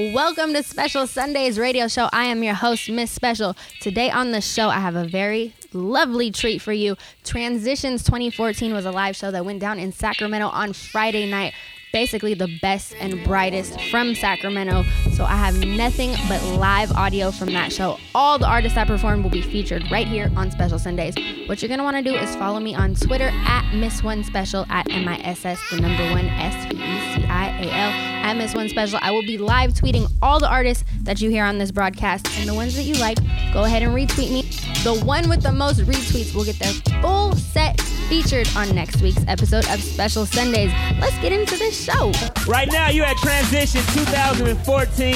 Welcome to Special Sundays radio show. I am your host, Miss Special. Today on the show, I have a very lovely treat for you. Transitions 2014 was a live show that went down in Sacramento on Friday night. Basically, the best and brightest from Sacramento. So, I have nothing but live audio from that show. All the artists that performed will be featured right here on Special Sundays. What you're going to want to do is follow me on Twitter at Miss One Special at M I S S, the number one S P E C I A L at Miss One Special. I will be live tweeting all the artists that you hear on this broadcast and the ones that you like. Go ahead and retweet me. The one with the most retweets will get their full set featured on next week's episode of Special Sundays. Let's get into this show. Right now, you're at Transition 2014.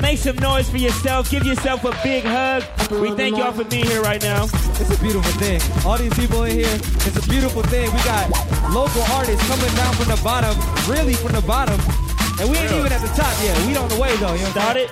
Make some noise for yourself. Give yourself a big hug. We thank y'all for being here right now. It's a beautiful thing. All these people in here, it's a beautiful thing. We got local artists coming down from the bottom, really from the bottom. And we ain't even at the top yet. We on the way though. You know what I'm saying?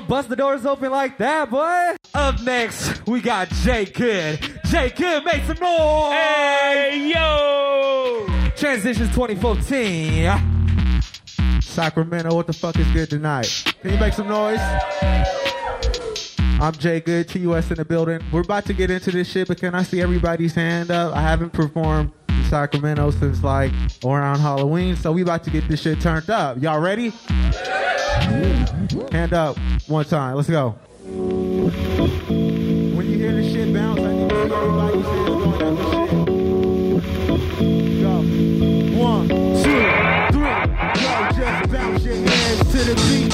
Gonna bust the doors open like that, boy. Up next, we got Jay Good. Jay Good, make some noise. Hey, yo! Transitions 2014. Sacramento, what the fuck is good tonight? Can you make some noise? I'm Jay Good, TUS in the building. We're about to get into this shit, but can I see everybody's hand up? I haven't performed Sacramento since like around Halloween, so we about to get this shit turned up. Y'all ready? Hand up one time. Let's go. When you hear the shit bounce, I need going up the shit. Go. One, two, three. Yo, just bounce your hands to the beat.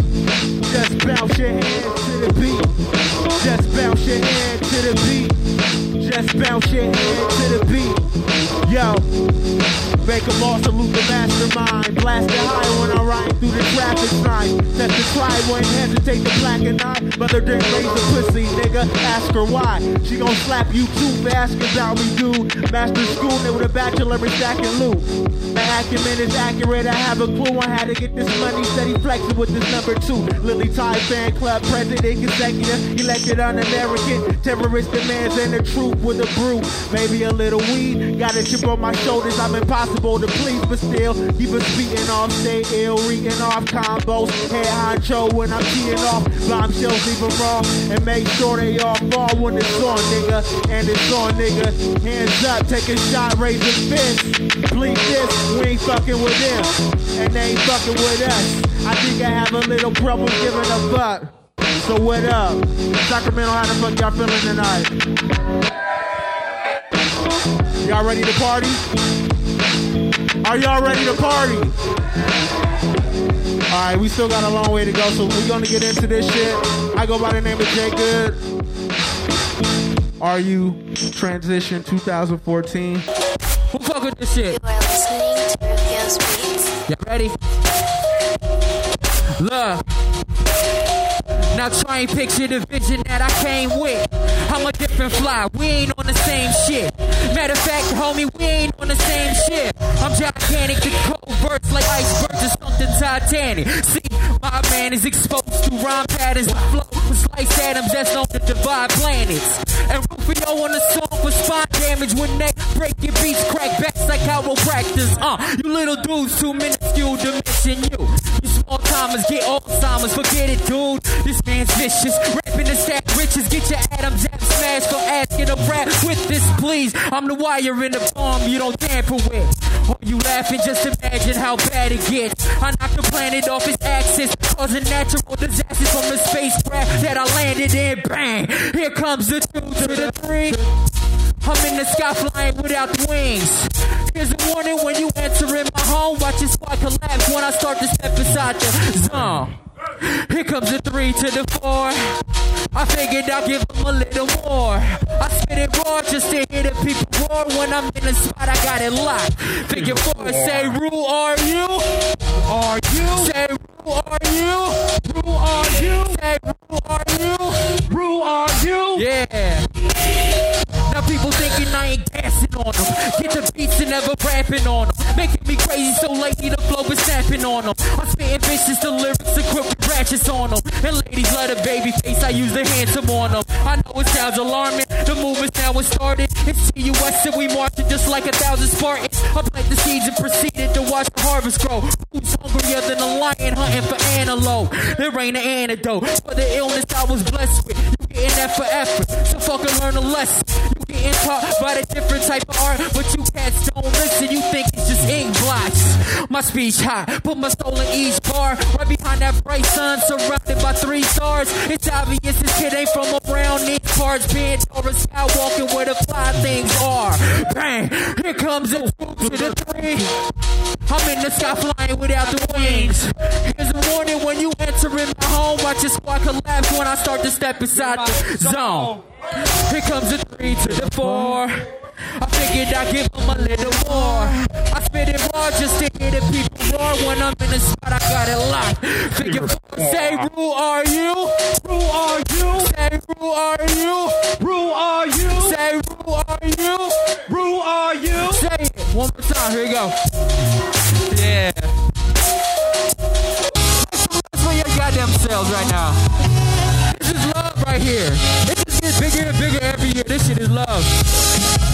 Just bounce your hands to the beat. Just bounce your hand to the beat. Just bounce your hand to the beat. Yo, make them all salute the mastermind. Blast it high when I ride through the traffic sign. That the cry won't hesitate to black and eye. Mother didn't raise a pussy, nigga. Ask her why. She gon' slap you too for asking about me, dude. Master school, nigga with a bachelor in stacking loot. My acumen is accurate. I have a clue on how to get this money. Steady flexing with this number two. Lily Tide fan club president consecutive. Elected un-American. Terrorist demands and the truth with a brew. Maybe a little weed. Got a chip on my shoulders. I'm impossible to please, but still keep us beating off. Stay ill, reading off combos. Head honcho when I'm teeing off. Bombshells leave them wrong. And make sure they all fall when it's on, nigga. And it's on, nigga. Hands up, take a shot, raise a fist. Bleed this, we ain't fucking with them. And they ain't fucking with us. I think I have a little problem giving a fuck. So what up? Sacramento, how the fuck y'all feeling tonight? Y'all ready to party? Are y'all ready to party? Alright, we still got a long way to go, so we're gonna get into this shit. I go by the name of Jay Good. Are you Transition 2014? Who fuck with this shit? You are listening to Rufio's Beats. Y'all ready? Look. Now try and picture the vision that I came with. I'm a different fly, we ain't on the same shit. Matter of fact, homie, we ain't on the same shit. I'm gigantic, the cold verse like icebergs or something Titanic. See, my man is exposed to rhyme patterns. The flow with slice atoms that's known to divide planets. And Rufio on the song for spine damage when they break your beats, crack backs like chiropractors. Uh, you little dudes too minuscule to mention you. You small timers get Alzheimer's, forget it, dude. This man's vicious, rapping the stack riches, get your Adams app smashed for asking a rap with this, please. I'm the wire in the bomb you don't tamper with. Or you laughing, just imagine how bad it gets. I knock the planet off its axis, causing natural disasters from the spacecraft that I landed in. Bang! Here comes the two to the three. I'm in the sky flying without the wings. Here's a warning when you enter in my home. Watch your squad collapse when I start to step inside the zone. Here comes the three to the four. I figured I'll give them a little more. I spit it raw just to hear the people roar. When I'm in the spot, I got it locked. Figure four, say, Rule, are you? Are you? Say, Rule, are you? Rule, are you? Say, Rule, are you? Rule, are you? Yeah. Now people thinking I ain't dancing on them. Get the beats and never rapping on them. Making me crazy so lately the flow is snapping on them. I'm spitting vicious, the lyrics equipped with ratchets on them. And ladies love the baby face, I use the handsome on them. I know it sounds alarming, the movement's now has started. It's TUS and we marching just like a thousand Spartans. I plant the seeds and proceeded to watch the harvest grow. Who's hungrier than a lion hunting for antelope? There ain't an antidote for the illness I was blessed with. You getting that for effort, so fucking learn a lesson. You getting taught by a different type of art, but you cats don't listen. You think it's just ink blots. My speech high, put my soul in each bar. Right behind that bright sun, surrounded by three stars. It's obvious this kid ain't from around these parts. Being a sky walking where the fly things are. Bang! Here comes the two to the three. I'm in the sky flying without the wings. Here's a warning when you enter in my home. Watch your squad collapse when I start to step inside the zone. Here comes the three to the four. I figured I'd give them a little more. I spit it raw just to hear the people roar. When I'm in the spot, I got it locked. Figure say, Rule, are you? Rule, are you? Say, Rule, are you? Rule, are you? Say, Rule, are you? Rule, are you? Say it one more time. Here we go. Yeah. That's for your goddamn selves right now. This is love right here. It just gets bigger and bigger every year. This shit is love.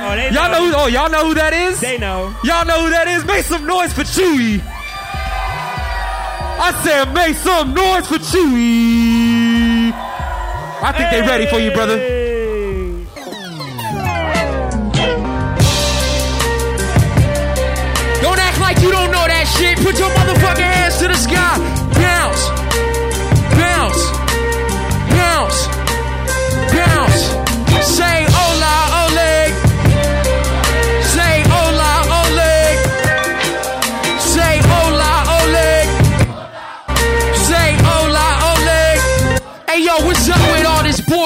Oh, they Y'all know who, oh, y'all know who that is? They know. Y'all know who that is? Make some noise for Chewy. I said make some noise for Chewy. I think they ready for you, brother. Don't act like you don't know that shit. Put your motherfucking hands to the sky. Bounce. Bounce. Bounce.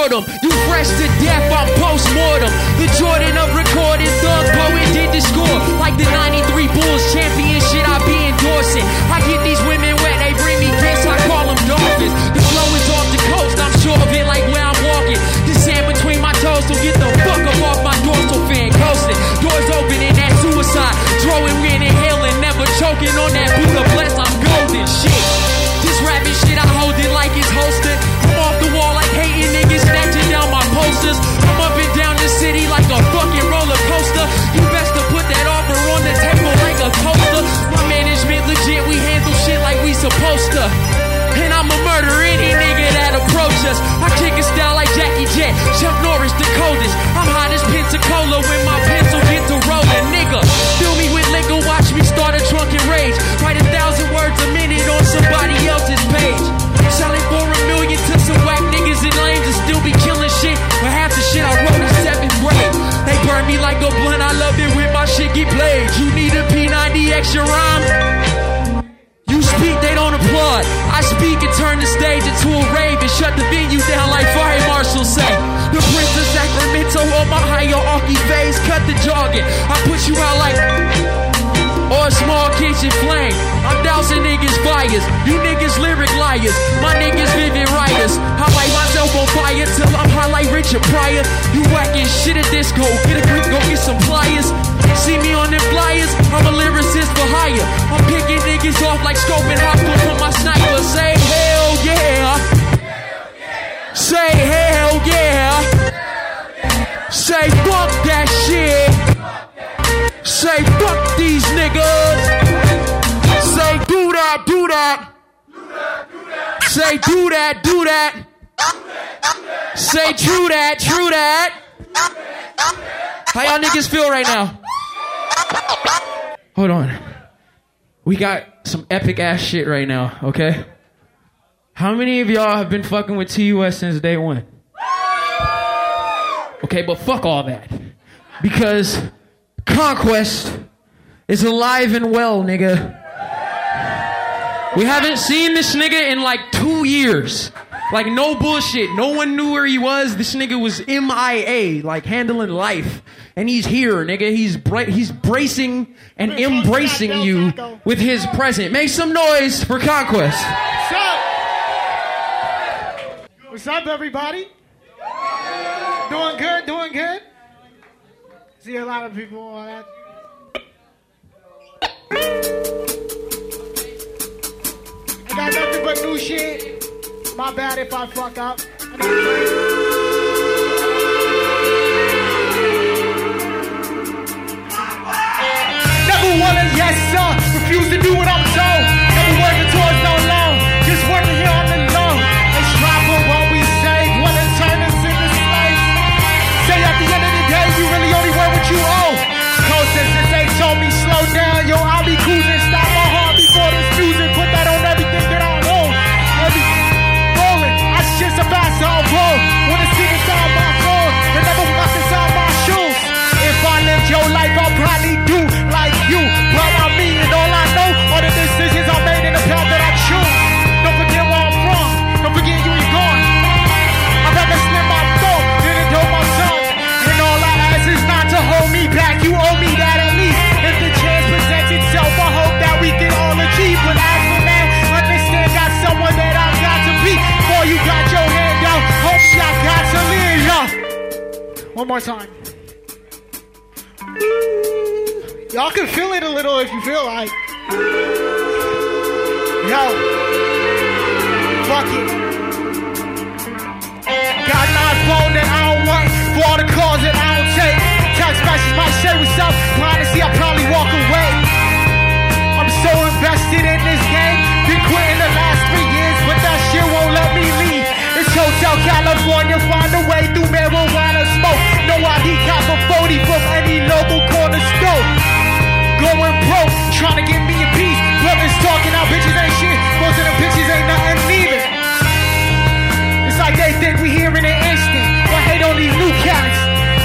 You fresh to death, I'm post-mortem. The Jordan of recorded thug poet did the score. Like the 93 Bulls championship, I be endorsing. I get these women wet, they bring me gifts, I call them dolphins. The flow is off the coast, I'm sure of it like where I'm walking. The sand between my toes, so get the fuck up off my dorsal fin. Coasting, doors open in that suicide. Throwing, we inhaling, never choking on that Buddha us. I kick it style like Jackie Jet, Chuck Norris, the coldest. I'm hot as Pensacola when my pencil get to rolling, nigga. Fill me with liquor, watch me start a drunken rage. Write a thousand words a minute on somebody else's page. Selling for a million to some whack niggas in lanes and still be killing shit. But half the shit I wrote in seventh grade. They burn me like a blunt, I love it when my shit get played. You need a P90 extra rhyme? You speak, they don't applaud. I speak and turn the stage into a shut the venue down like fire marshals say. The Prince of Sacramento on my hierarchy phase, cut the jargon. I put you out like or a small kitchen flame. I'm dousing niggas fires. You niggas lyric liars. My niggas vivid writers. I light myself on fire till I'm high like Richard Pryor. You whacking shit at disco. Get a grip, go get some pliers. See me on them flyers. I'm a lyricist for hire. I'm picking niggas off like scoping hostile for my sniper. Say hell yeah. Say hell yeah. Say fuck that shit. Say fuck these niggas. Say do that, do that. Say do that, do that. Say true that, true that. How y'all niggas feel right now? Hold on. We got some epic ass shit right now, okay? How many of y'all have been fucking with TUS since day one? Okay, but fuck all that. Because Conquest is alive and well, nigga. We haven't seen this nigga in like two years. Like, no bullshit. No one knew where he was. This nigga was MIA, like handling life. And he's here, nigga. He's, bra- he's bracing and embracing you with his present. Make some noise for Conquest. What's up? What's up, everybody? Doing good, doing good. See a lot of people on that. I got nothing but new shit. My bad if I fuck up. Never want a yes sir, refuse to do what I'm told. Never working towards no loan, One more time. Y'all can feel it a little if you feel like. Yo, fuck it. Got an iPhone that I don't want for all the calls that I don't take. Text messages might say what's up. Honestly, I probably walk away. I'm so invested in this game. Been quitting the last three years, but that shit won't let me leave. It's Hotel California, find a way through marijuana smoke. No ID cop a 40 from any local corner store. Going broke, trying to get me a piece. Brothers talking out bitches ain't shit. Most of them bitches ain't nothing neither. It's like they think we here in an instant. But hate on these new cats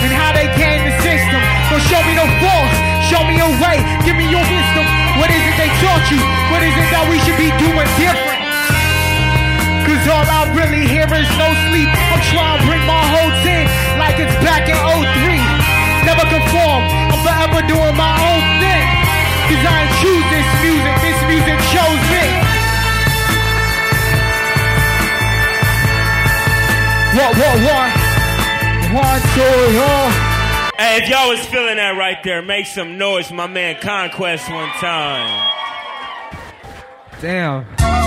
and how they game the system. Don't show me no force, show me a way, give me your wisdom. What is it they taught you? What is it that we should be doing different? Cause all I really hear is no sleep. I'm trying to bring my whole team like it's back in 03. Never conform, I'm forever doing my own thing. Cause I ain't choose this music, this music chose me. What, what, what? One, two, one. Hey, if y'all was feeling that right there, make some noise my man Conquest one time. Damn.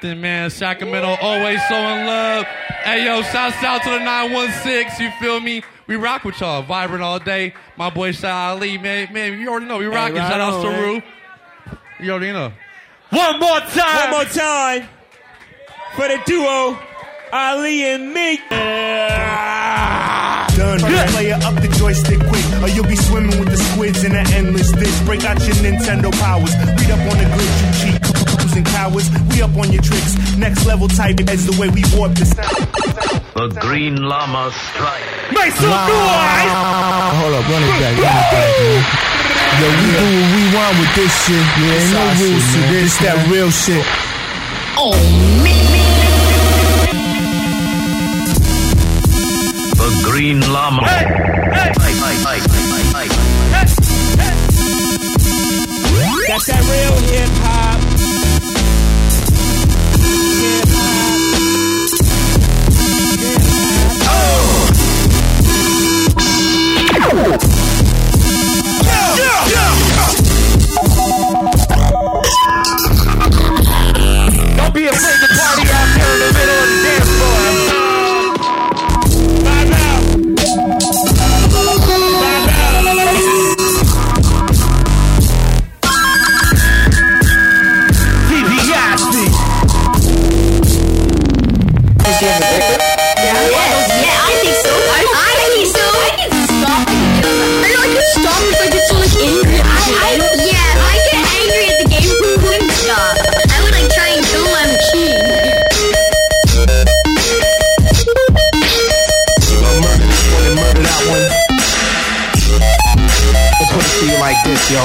from man. Sacramento, always so in love. Hey yo, shouts out to the 916, you feel me? We rock with y'all, vibrant all day. My boy Shah Ali, man, man, you already know we rocking. right Shout out on, to man. Rue. You already know. One more time. One more time. For the duo, Ali and Meek. Done. Player up the joystick quick, or you'll be swimming with the squids in an endless ditch. Break out your Nintendo powers. Read up on the glitch, you cheat coos and cowards. We up on your tricks. Next level type is the way we warp the sound. The Green Llama Strike. Make some noise! Hold up, run it back, run it back, man. Yo, we do what we want with this shit. Yeah, ain't no rules to this. That real shit. Oh, the Green Llama. Hey, hey, hey, That's that real hip hop. Don't be afraid to you like this, yo.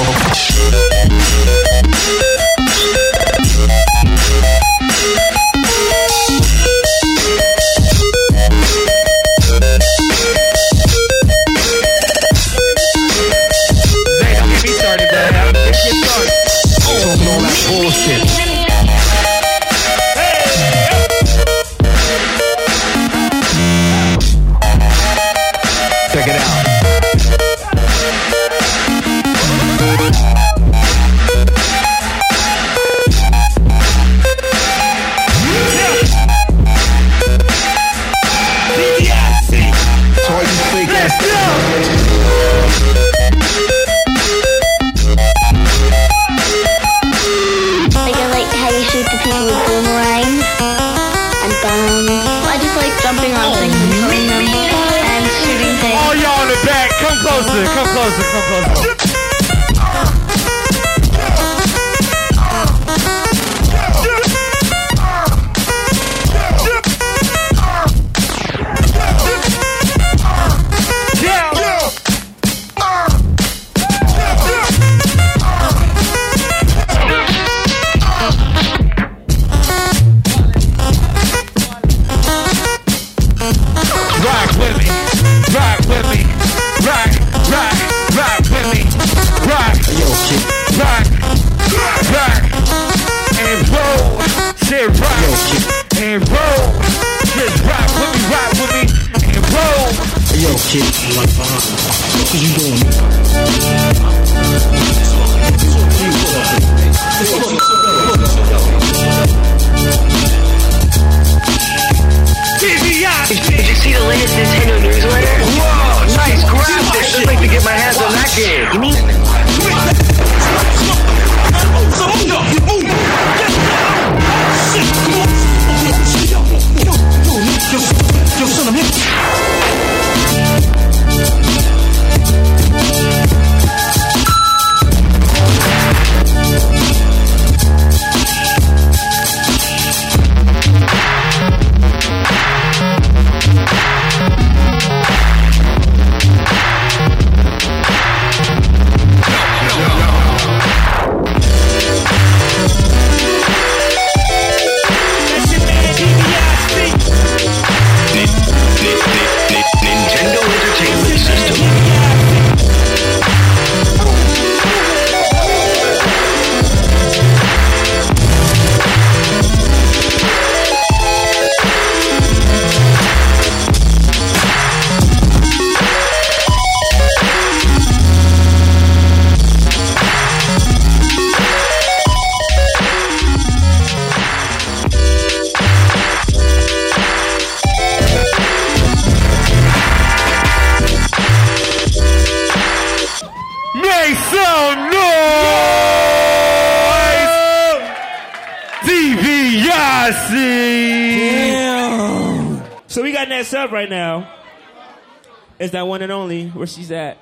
Where she's at?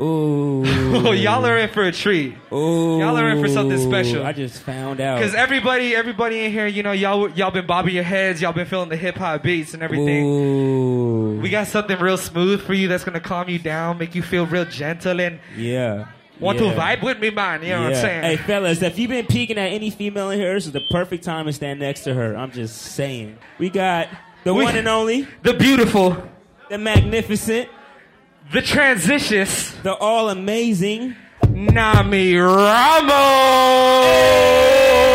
Ooh. Oh, y'all are in for a treat. Ooh. Y'all are in for something special. I just found out. Because everybody, everybody in here, you know, y'all, y'all been bobbing your heads, y'all been feeling the hip hop beats and everything. Ooh. We got something real smooth for you that's gonna calm you down, make you feel real gentle, and Yeah. want yeah. to vibe with me, man. You know what I'm saying? Hey, fellas, if you've been peeking at any female in here, this is the perfect time to stand next to her. I'm just saying. We got the We- one and only, the beautiful, the magnificent, the transitious, the all amazing. Nami Ramo. Can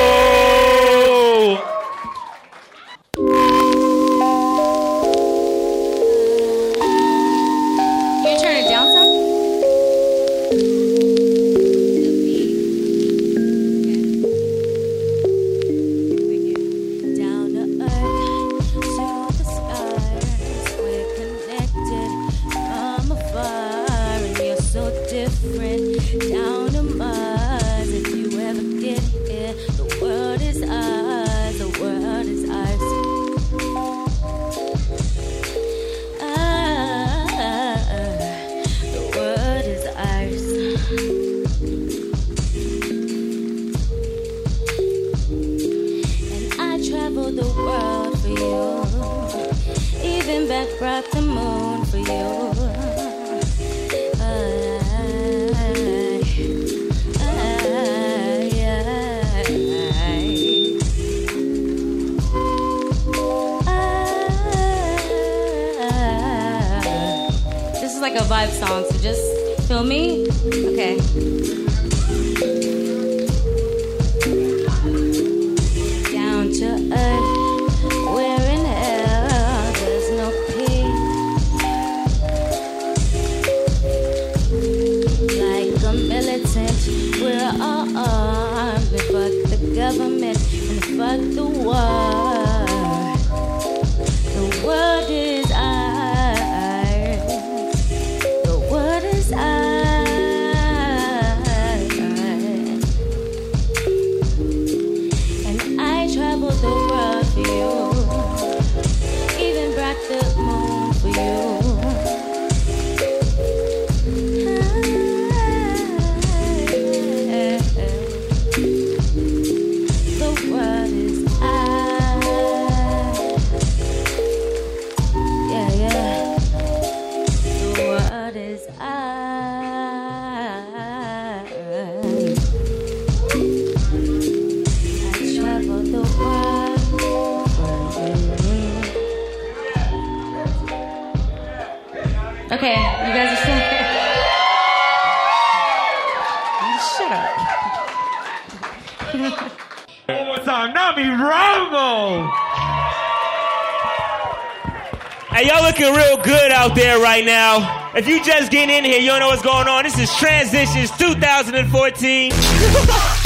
there right now. If you just getting in here, you don't know what's going on. This is Transitions 2014.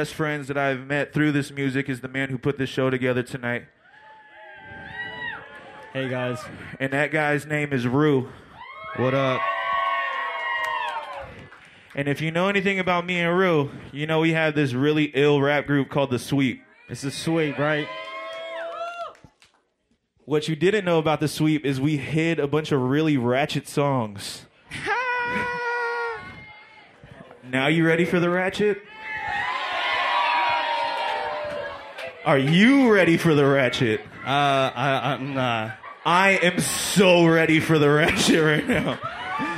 best friends that I've met through this music is the man who put this show together tonight. Hey guys. And that guy's name is Rue. What up? And if you know anything about me and Rue, you know we have this really ill rap group called The Sweep. It's The Sweep, right? What you didn't know about The Sweep is we hid a bunch of really ratchet songs. now you ready for the ratchet? Are you ready for the ratchet? Uh, I, I'm not. I am so ready for the ratchet right now.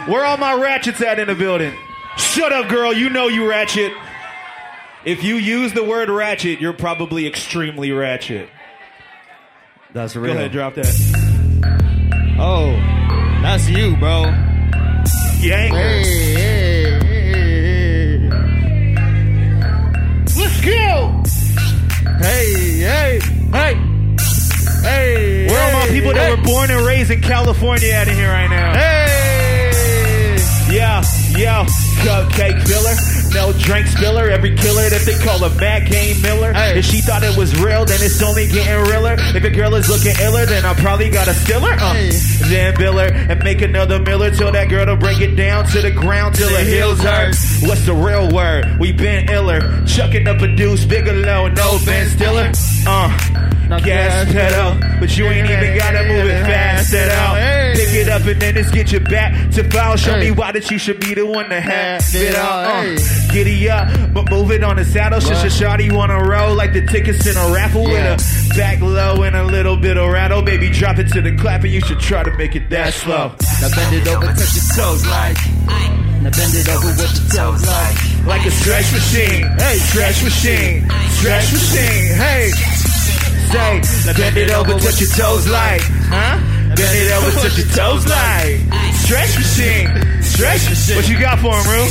Where all my ratchets at in the building? Shut up, girl. You know you ratchet. If you use the word ratchet, you're probably extremely ratchet. That's real. Go real. ahead, drop that. Oh, that's you, bro. Yanger. Let's go. Hey, hey, hey, hey. Where are my people that hey. were born and raised in California out in here right now? Hey! Yeah, yeah, cupcake filler, no drink spiller. Every killer that they call a bad Game Miller. Hey. If she thought it was real, then it's only getting realer. If a girl is looking iller, then I probably got a stiller. Uh, Hey. Then bill her and make another Miller till that girl to break it down to the ground till her heels hurt. What's the real word? We been iller, chucking up a deuce, Bigelow, no Ben Stiller. Uh, gas pedal, but you ain't even gotta move it fast at all. Pick it up and then just get your back to foul. Show me why that you should be the one to have it all. Uh, giddy up, but move it on the saddle. Shit, shawty wanna roll like the tickets in a raffle with a back low and a little bit of rattle. Baby, drop it to the clap and you should try to make it that slow. Now bend it over, touch your toes like. Now bend it over, what your toes like. Like a stretch machine, hey, stretch machine, stretch machine, hey. Say, now bend it over, touch your toes like, huh? Bend it over, touch your toes like, stretch machine, stretch machine. What you got for him, Rue?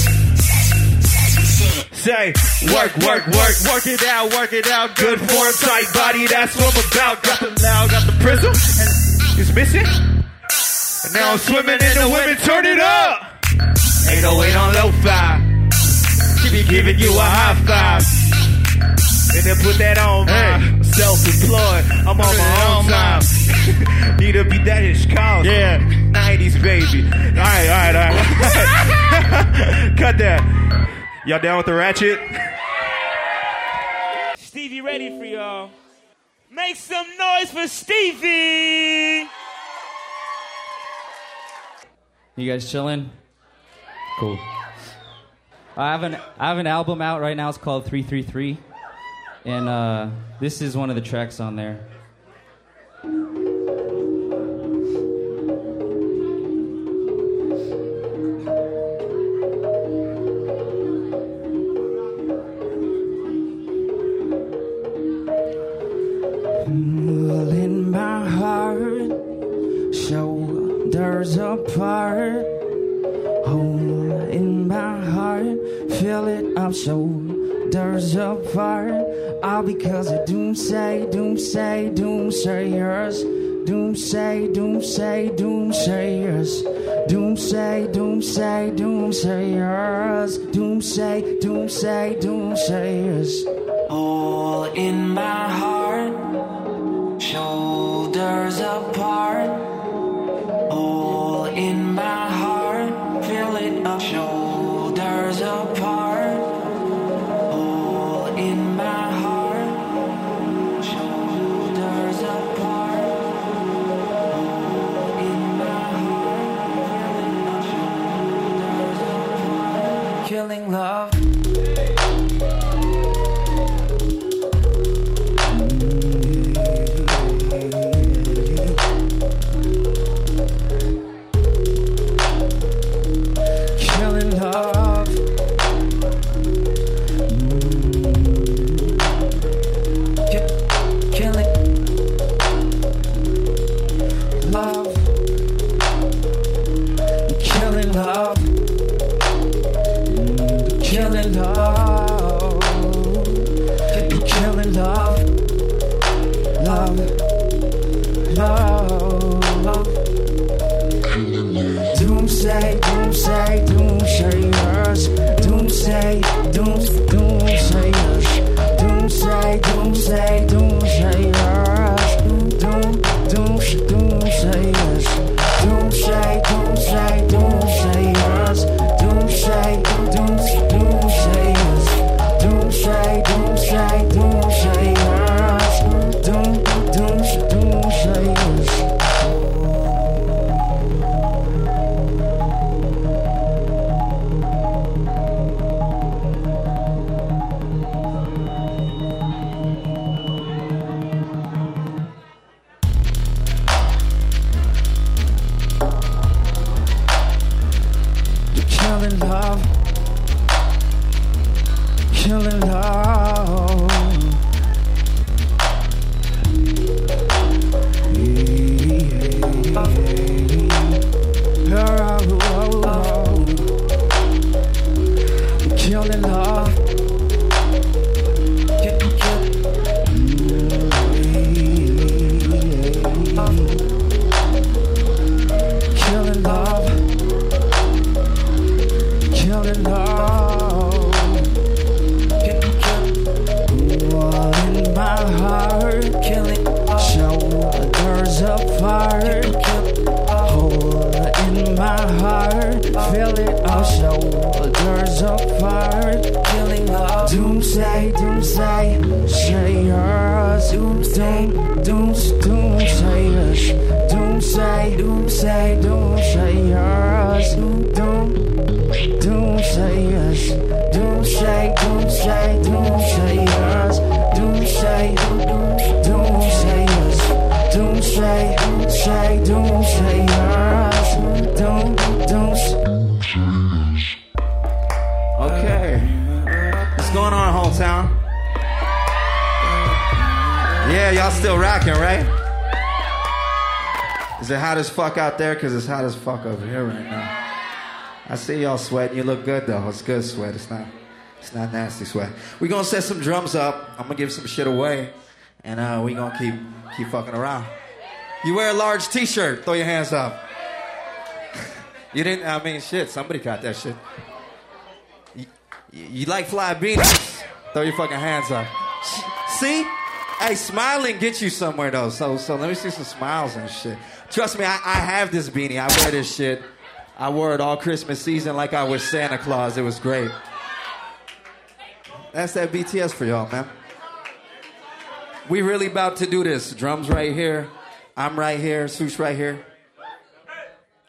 Say, work, work, work, work it out, work it out. Good form, tight body, that's what I'm about. Got the loud, got the prism, and it's missing. And now I'm swimming in the women, turn it up. 808 on low five. She be giving you a high five. And then put that on my self-employed. I'm on my own time. Need to beat that in Chicago. Yeah. 90s baby. All right, all right, all right. Cut that. Y'all down with the ratchet? Stevie ready for y'all. Make some noise for Stevie. You guys chilling? Cool. I have an I have an album out right now. It's called 333, and uh, this is one of the tracks on there. Doomsday, doomsday, doomsayers. All sayers. Doomsday, dooms, doomsayers. Doomsday, doomsday, doomsayers. Doom, doomsayers. Doomsday, doomsday, doomsayers. Doomsday, doomsayers. Doomsday, doomsday, doomsayers. Doom, dooms. Y'all still rocking, right? Is it hot as fuck out there? Because it's hot as fuck over here right now. I see y'all sweating. You look good though. It's good sweat. It's not. It's not nasty sweat. We're gonna set some drums up. I'm gonna give some shit away, and uh, we gonna keep keep fucking around. You wear a large T-shirt. Throw your hands up. you didn't. I mean, shit. Somebody got that shit. You, you like fly beanies? Throw your fucking hands up. See? Hey, smiling gets you somewhere though. So, so let me see some smiles and shit. Trust me, I, I have this beanie. I wear this shit. I wore it all Christmas season like I was Santa Claus. It was great. That's that BTS for y'all, man. We really about to do this. Drums right here. I'm right here. Sush right here.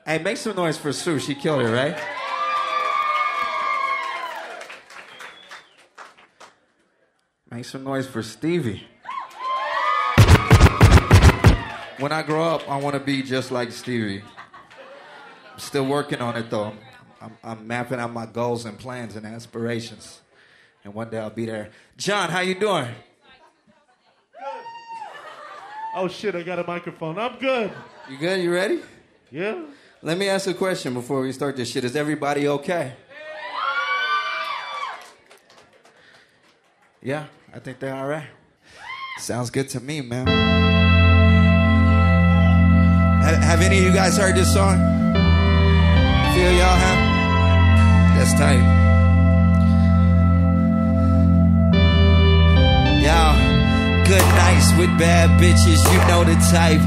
Hey, make some noise for Sush. She killed it, right? Make some noise for Stevie. When I grow up, I want to be just like Stevie. I'm still working on it though. I'm, I'm mapping out my goals and plans and aspirations. And one day I'll be there. John, how you doing? Good. Oh shit, I got a microphone. I'm good. You good? You ready? Yeah. Let me ask a question before we start this shit. Is everybody okay? Yeah, I think they're all right. Sounds good to me, man. Have, any of you guys heard this song? Feel y'all have? That's tight. Y'all, good nights with bad bitches, you know the type.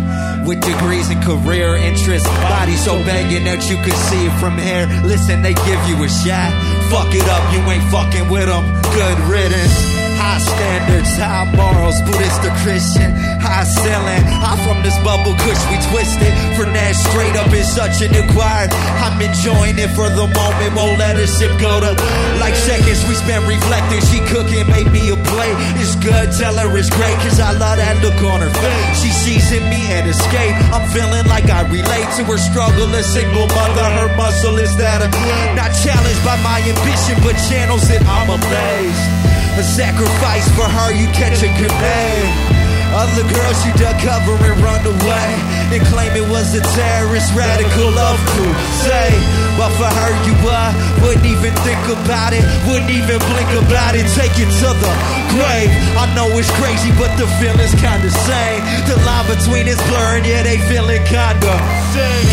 With degrees and career interests, body so banging that you can see it from here. Listen, they give you a shot. Fuck it up, you ain't fucking with them. Good riddance. High standards, high morals, Buddhist or Christian, high ceiling. I'm from this bubble kush, we twisted. That straight up is such an acquired. I'm enjoying it for the moment, won't let a sip go to like seconds we spent reflecting. She cooking, made me a plate. It's good, tell her it's great, cause I love that look on her face. She sees in me and escape. I'm feeling like I relate to her struggle. A single mother, her muscle is that of not challenged by my ambition, but channels that I'm amazed. A sacrifice for her, you catch a command. Other girls you duck cover and run away and claim it was a terrorist radical love crusade. But for her, you uh, wouldn't even think about it, wouldn't even blink about it. Take it to the grave. I know it's crazy, but the feeling's kinda same. The line between is blurring, yeah, they feeling kinda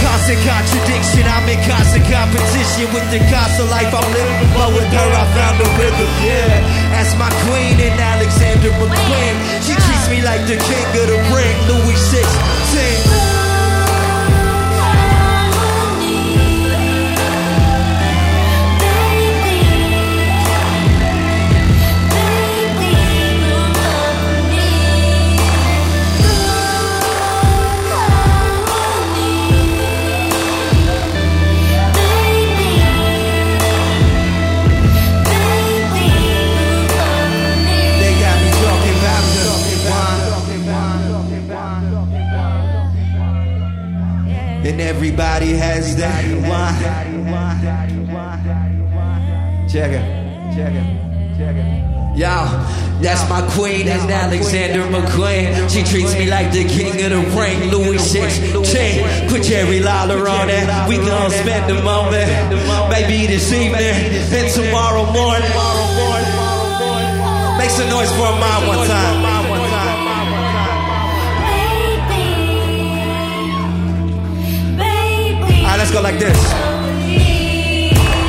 constant contradiction. I'm in constant competition with the cost of life I'm living, but with her I found a rhythm. Yeah, As my queen and Alexander McQueen. She treats me like the king of the ring, Louis 16. Alexander McQueen. She treats me like the king of the ring, Louis 16. Put Jerry Lawler on it. We gon' spend the moment. Maybe this evening and tomorrow morning. Make some noise for mom one time. Alright, let's go like this.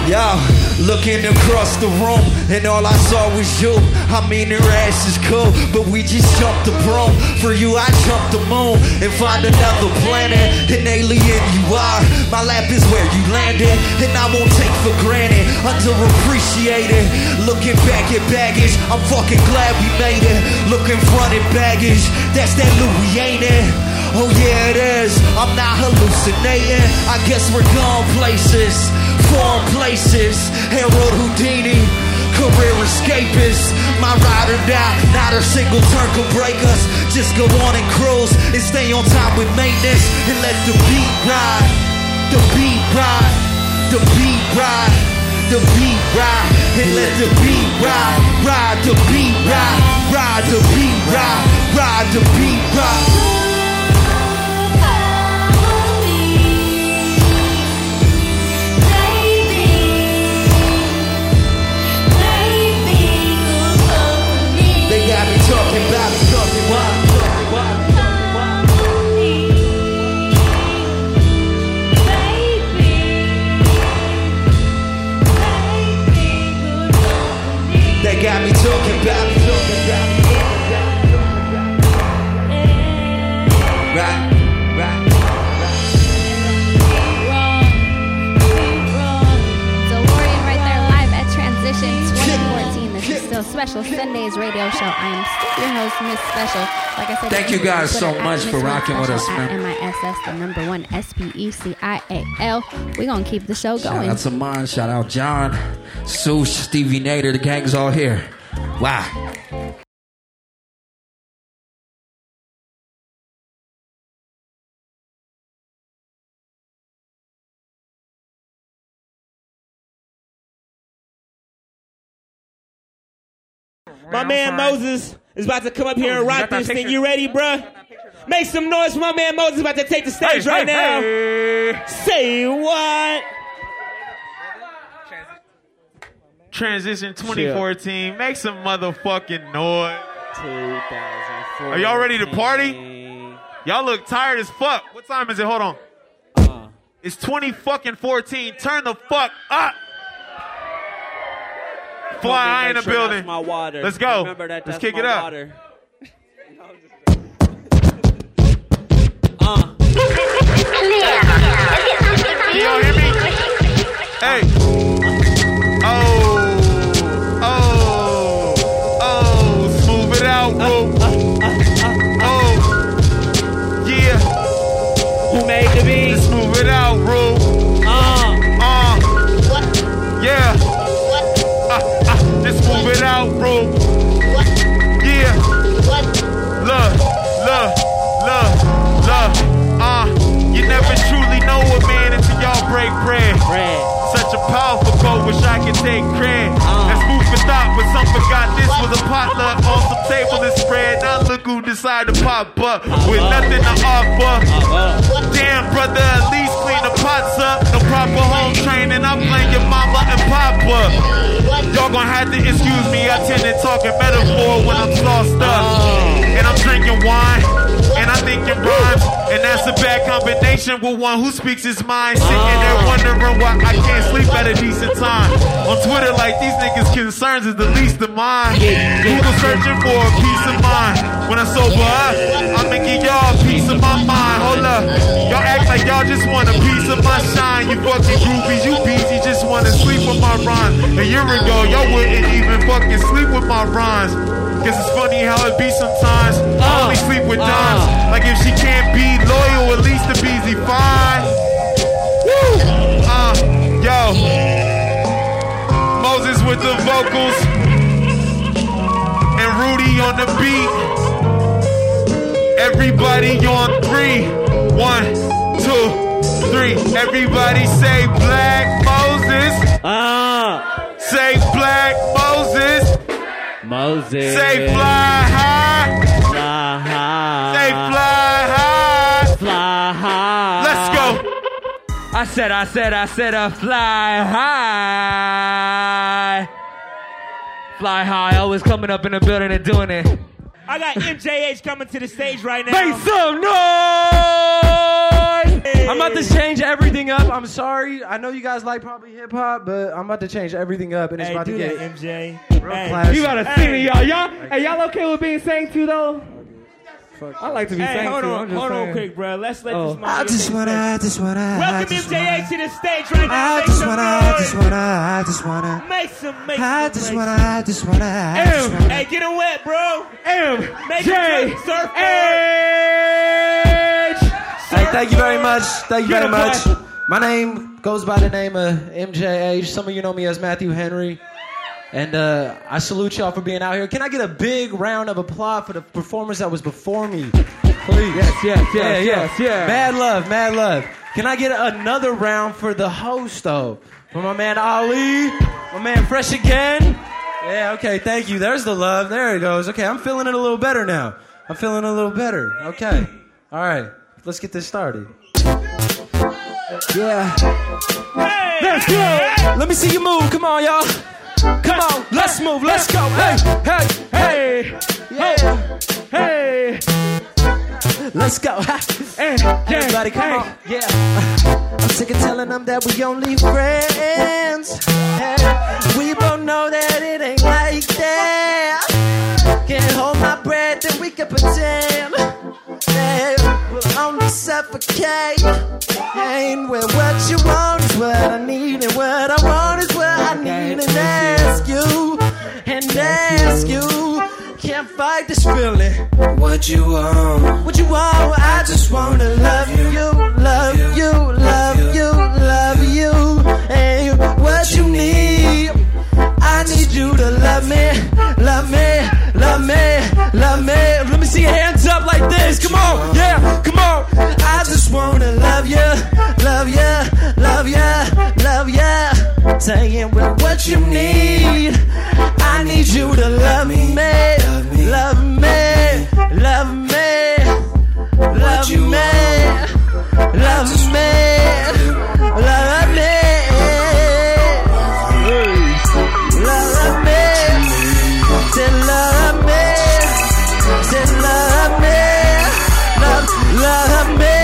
Yo, looking across the room, and all I saw was you. I mean, her ass is cool, but we just jumped the broom. For you, I jumped the moon and find another planet. An alien you are. My lap is where you landed, and I won't take for granted. Underappreciated. Looking back at baggage, I'm fucking glad we made it. Looking front at baggage, that's that Louis, ain't it? Oh yeah, it is. I'm not hallucinating. I guess we're gone places, foreign places. Harold Houdini, career escapist. My ride or die, not a single turn could break us. Just go on and cruise and stay on top with maintenance and let the beat ride. The beat ride. The beat ride. The beat ride. And let the beat ride. Ride the beat ride. Ride the beat ride. Ride the beat ride. Got me talking about Special Sundays radio show. I am your host, Miss Special. Like I said, Thank you guys Twitter so much for rocking with us, man. MISS, the number one S P E C I A L. We're going to keep the show going. Shout out to mine. Shout out John, Sue, Stevie Nader. The gang's all here. Wow. My man Moses is about to come up here and rock this thing. You ready, bruh? Make some noise my man Moses about to take the stage Hey, right hey, now. Say what? Transition 2014. Make some motherfucking noise. 2014. Are y'all ready to party? Y'all look tired as fuck. What time is it? Hold on. Uh. It's 20 fucking 14. Turn the fuck up. Fly high in the Make sure that's building. my water. Let's go. Remember that Let's kick it up. water. Combination with one who speaks his mind. Sitting there wondering why I can't sleep at a decent time. On Twitter, like these niggas' concerns is the least of mine. Google searching for a peace of mind. When I sober up, I'ma give y'all a piece of my mind. Hold up. Y'all act like y'all just want a piece of my shine. You fucking groupies, you busy, just wanna sleep with my rhymes. A year ago, y'all wouldn't even fucking sleep with my rhymes. Guess it's funny how it be sometimes. I only sleep with dimes. Like if she can't be loyal, at least the Beezy fine. Woo! Uh, yo. Moses with the vocals. And Rudy on the beat. Everybody on three. One, two, three. Everybody say Black Moses. Ah. Say Black Moses. Moses. Say fly high. Fly high. Say fly high. Fly high. Let's go. I said, I said, I said, I fly high. Fly high, always coming up in the building and doing it. I got MJH coming to the stage right now. Make some noise! I'm about to change everything up. I'm sorry. I know you guys like probably hip hop, but I'm about to change everything up, and it's Hey, about do to that, get MJ. real Hey. classy. You gotta sing to y'all. Y'all, hey, y'all okay with being sang to though? I like to be Hey, sang hold on, I'm just hold on, quick, bro. Let's let Oh. this. I just wanna, I just wanna, I Welcome just MJH to the stage right now. I Make just some wanna, I just wanna, I just wanna. Make some, make I some, just wanna. I just wanna, I just M. wanna. Hey, get him wet, bro. M. Make J. surf. Hey, thank you very much. Thank you Get very much. clap. My name goes by the name of MJH. Some of you know me as Matthew Henry. And uh, I salute y'all for being out here. Can I get a big round of applause for the performers that was before me? Please. Yes, yes, yes, yeah, yeah. yes, yeah. Mad love, mad love. Can I get another round for the host, though? For my man Ali, my man Fresh Again. Yeah, okay, thank you. There's the love. There it goes. Okay, I'm feeling it a little better now. I'm feeling a little better. Okay. All right, let's get this started. Yeah. Hey! Let's go. Let me see you move. Come on, y'all. Come on. Let's move. Let's go. Hey, hey, hey. Yeah. Hey. Let's go. Eh, hey, Everybody, come hey. on. Yeah. I'm sick of telling them that we only friends. Hey, we both this feeling. What you want? What you want? I just wanna love you, love you, love you, love you. And what you need? I need you to love me, love me, love me, love me. Let me see your hands up like this. Come on, yeah, come on. I just wanna love you, love you, love you. Saying, well, what you need? I need you to love me, love me, love me, love me, love me, love me, love me. Love me, say love me, say love me, love, love me.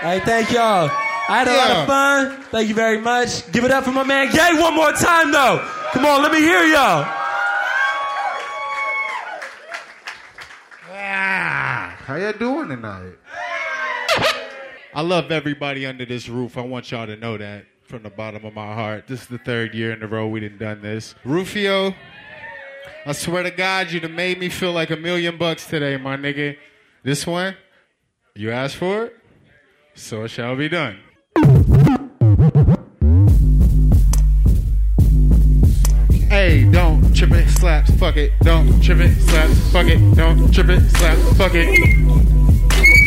Hey, thank y'all. I had a lot of fun. Thank you very much. Give it up for my man Gay one more time, though. Come on, let me hear y'all. Ah, how y'all doing tonight? I love everybody under this roof. I want y'all to know that from the bottom of my heart. This is the third year in a row we done done this. Rufio, I swear to God, you done made me feel like a million bucks today, my nigga. This one, you asked for it, so it shall be done. Hey, don't trip it, slaps, fuck it. Don't trip it, slaps, fuck it. Don't trip it, slaps, fuck it.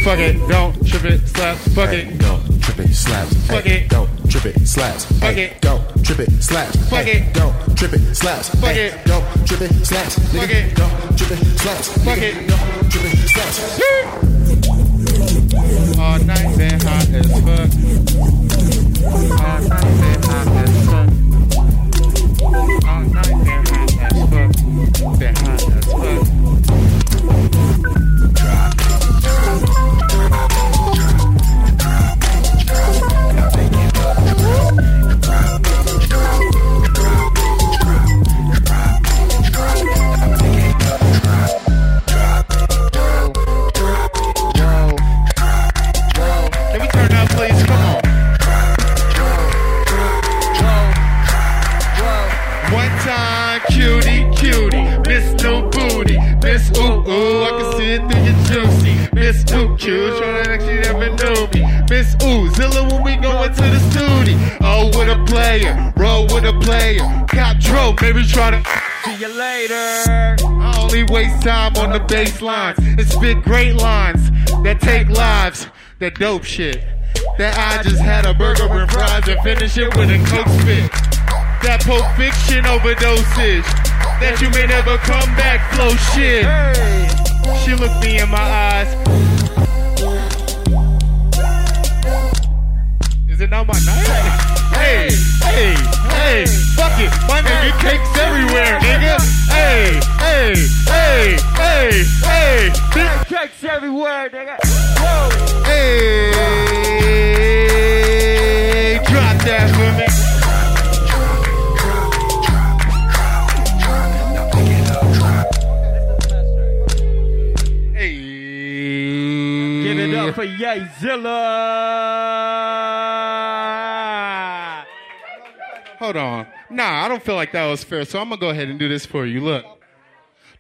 Fuck it, don't trip it, slaps, fuck it. Don't trip it, slaps. Fuck it. Don't trip it, slaps. Fuck it. Don't trip it, slaps. Fuck it. Don't trip it, slaps. Fuck it. Don't trip it, slaps. Fuck it. Don't trip it, slaps. Fuck it. Don't trip it, slaps. All night and hot as fuck. All night and hot as fuck. Night and hot as fuck. Been hot as fuck. Ooh Cute, showing like she never knew me, Miss Ooh Zilla when we go into the studio, oh with a player, roll with a player, cop dro, maybe try to see you later. I only waste time on the bass lines and spit great lines that take lives, that dope shit. That I just had a burger and fries and finish it with a coke spit. That Pulp Fiction overdosage. That you may never come back, flow shit. She looked me in my eyes. It not my night? Hey, hey, hey, fuck it. My nigga cakes everywhere, nigga. Hey, hey, hey, hey, hey. Big cakes everywhere, nigga. Whoa. Hey, drop that for me. Give it up for Yazilla. Hold on. Nah, I don't feel like that was fair, so I'm gonna go ahead and do this for you. Look.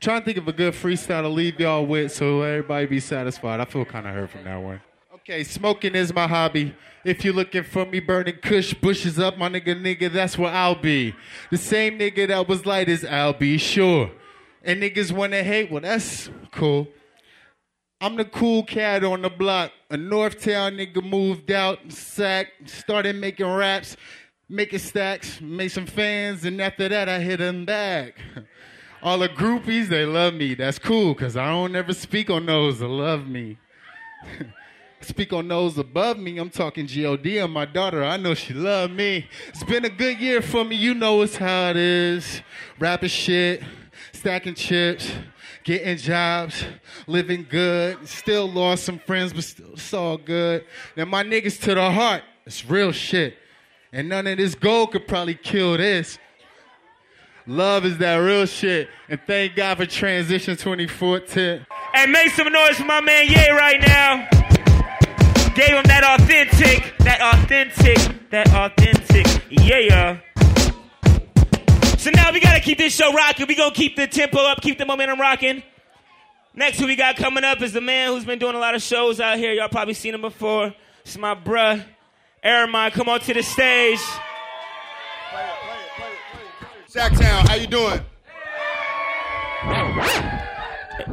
Trying to think of a good freestyle to leave y'all with so everybody be satisfied. I feel kind of hurt from that one. Okay, smoking is my hobby. If you're looking for me burning kush bushes up, my nigga, nigga, that's where I'll be. The same nigga that was light as I'll be, sure. And niggas wanna hate, well, that's cool. I'm the cool cat on the block. A Northtown nigga moved out, sack, started making raps, making stacks, made some fans, and after that I hit them back. All the groupies, they love me. That's cool, cause I don't ever speak on those that love me. speak on those above me. I'm talking G.O.D. on my daughter. I know she love me. It's been a good year for me. You know it's how it is. Rapping shit, stacking chips, getting jobs, living good. Still lost some friends, but still it's all good. Now my niggas to the heart. It's real shit. And none of this gold could probably kill this. Love is that real shit. And thank God for Transition 2014. And make some noise for my man Ye right now. Gave him that authentic, that authentic, that authentic, yeah. So now we gotta keep this show rocking. We gonna keep the tempo up, keep the momentum rocking. Next, who we got coming up is the man who's been doing a lot of shows out here. Y'all probably seen him before. It's my bruh, Aramon. Come on to the stage. Sacktown, how you doing?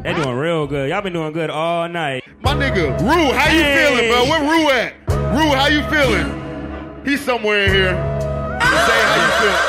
They doing real good. Y'all been doing good all night. My nigga, Rue, how you Hey. feeling, bro? Where Rue at? Rue, how you feeling? He's somewhere in here. Say how you feeling.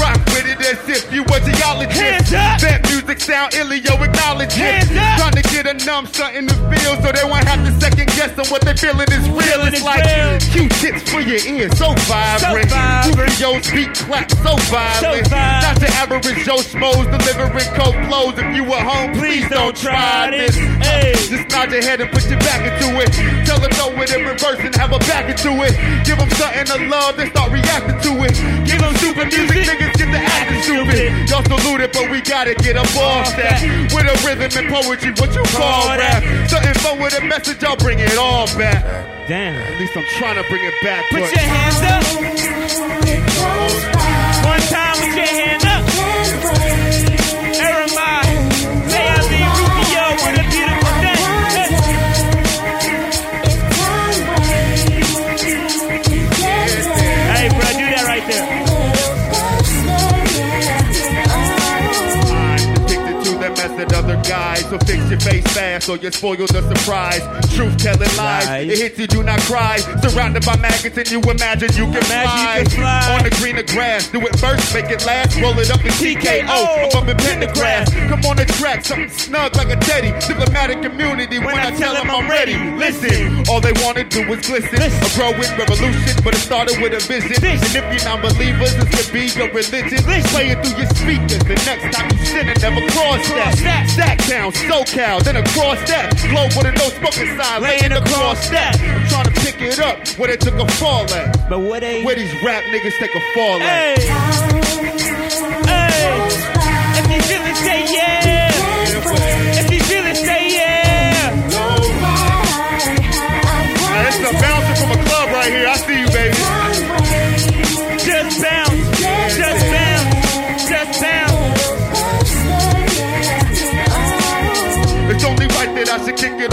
Rock with it as if you a geologist. That music sound illio acknowledge it. Trying to get a numb something to feel so they won't have to second guess on what they feeling is real. Feeling It's like. Q-tips for your ears, so vibrant. vibrant. Rufio's beat clap, so violent. vibrant. Not the average Joe Schmoes delivering cold flows. If you at home, please, don't try this. Hey. Uh, just nod your head and put your back into it. Tell them no it in reverse and have a back into it. Give them something to love, then start reacting to it. Give them super music, niggas get the acting stupid. Y'all salute it, but we gotta get up off that. With a rhythm and poetry, what you call rap. Something fun with a message, I'll bring it all back. Damn. At least I'm trying to bring it back. Put your hands up. Addicted to the method other guys. So fix your face fast, so you spoil the surprise. Truth telling lies, Lies. it hits you, do not cry. Surrounded by maggots, and you imagine you can, Imagine you fly. can fly. On the greener grass, do it first, make it last. Roll it up in TKO, I'm up in Pendergrass. Come on the track, something snug like a teddy. Diplomatic community when, I tell them I'm ready. Listen, all they wanna do is glisten. A growing revolution, but it started with a vision. And if you're not believers, this could be your religion. Play it through your speakers. The next time you sin it, never cross that. Stack down, Then across that. Glow with a no smoking sign, laying across that. I'm trying to pick it up where they took a fall at. But where they where these rap niggas take a fall Hey. at. Hey. If you it, say yeah.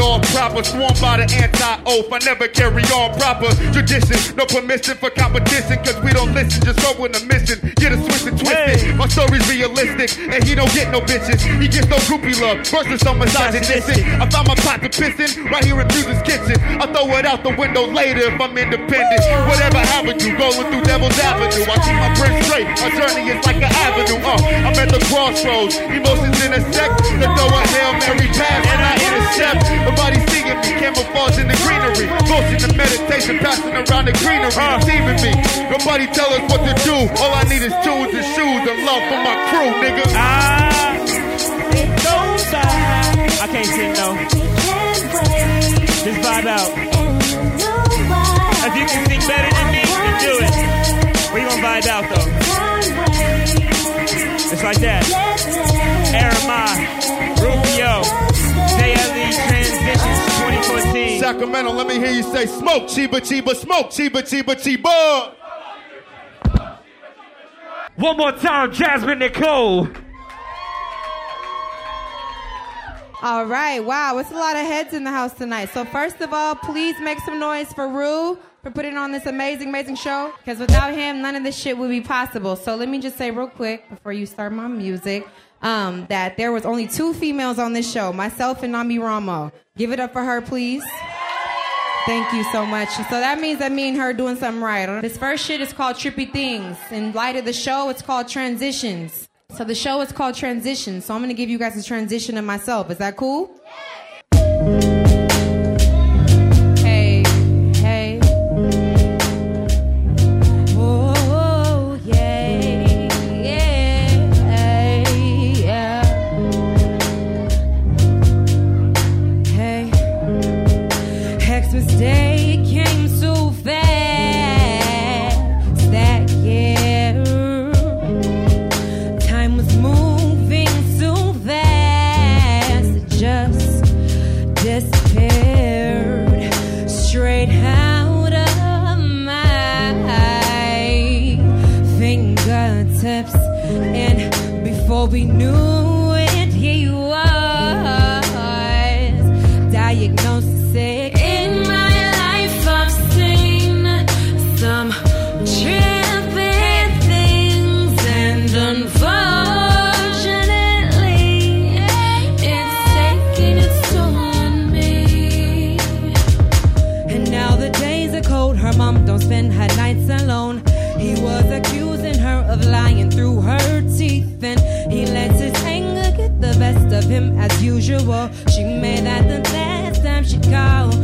Should kick it off proper. Sworn by the anti-oath. I never carry on proper tradition. No permission for competition, cause we don't listen. Just go with a mission. Get a switch and twist it. My story's realistic, and he don't get no bitches. He gets no groupie love. Versus so misogynistic. I found my pot to piss in right here in Music's kitchen. I throw it out the window later if I'm independent. Whatever happened to going through Devil's Avenue. I keep my print straight. My journey is like an avenue. Uh, I'm at the crossroads. Emotions intersect. To throw a Hail Mary pass and I intercept. Nobody seeing me. Camouflage in the greenery. Motion and meditation passing around the greenery. Deceiving me. Nobody tell us what to do. All I need is tools and shoes and love for my crew, nigga. Ah. I can't sing no. Just vibe out. If you can sing better than me, then do it. We gonna vibe out though. It's like that. Aramai, Sacramento, let me hear you say smoke, Chiba Chiba, smoke, Chiba Chiba Chiba. One more time, Jasmine Nicole. All right, wow, it's a lot of heads in the house tonight. So first of all, please make some noise for Rue for putting on this amazing, amazing show. Because without him, none of this shit would be possible. So let me just say real quick before you start my music, um, that there was only two females on this show, myself and Nami Ramo. Give it up for her, please. Thank you so much. So that means that me and her doing something right. This first shit is called Trippy Things. In light of the show, it's called Transitions. So the show is called Transitions. So I'm gonna give you guys a transition of myself. Is that cool? Hey, we knew him as usual. She made that the last time she called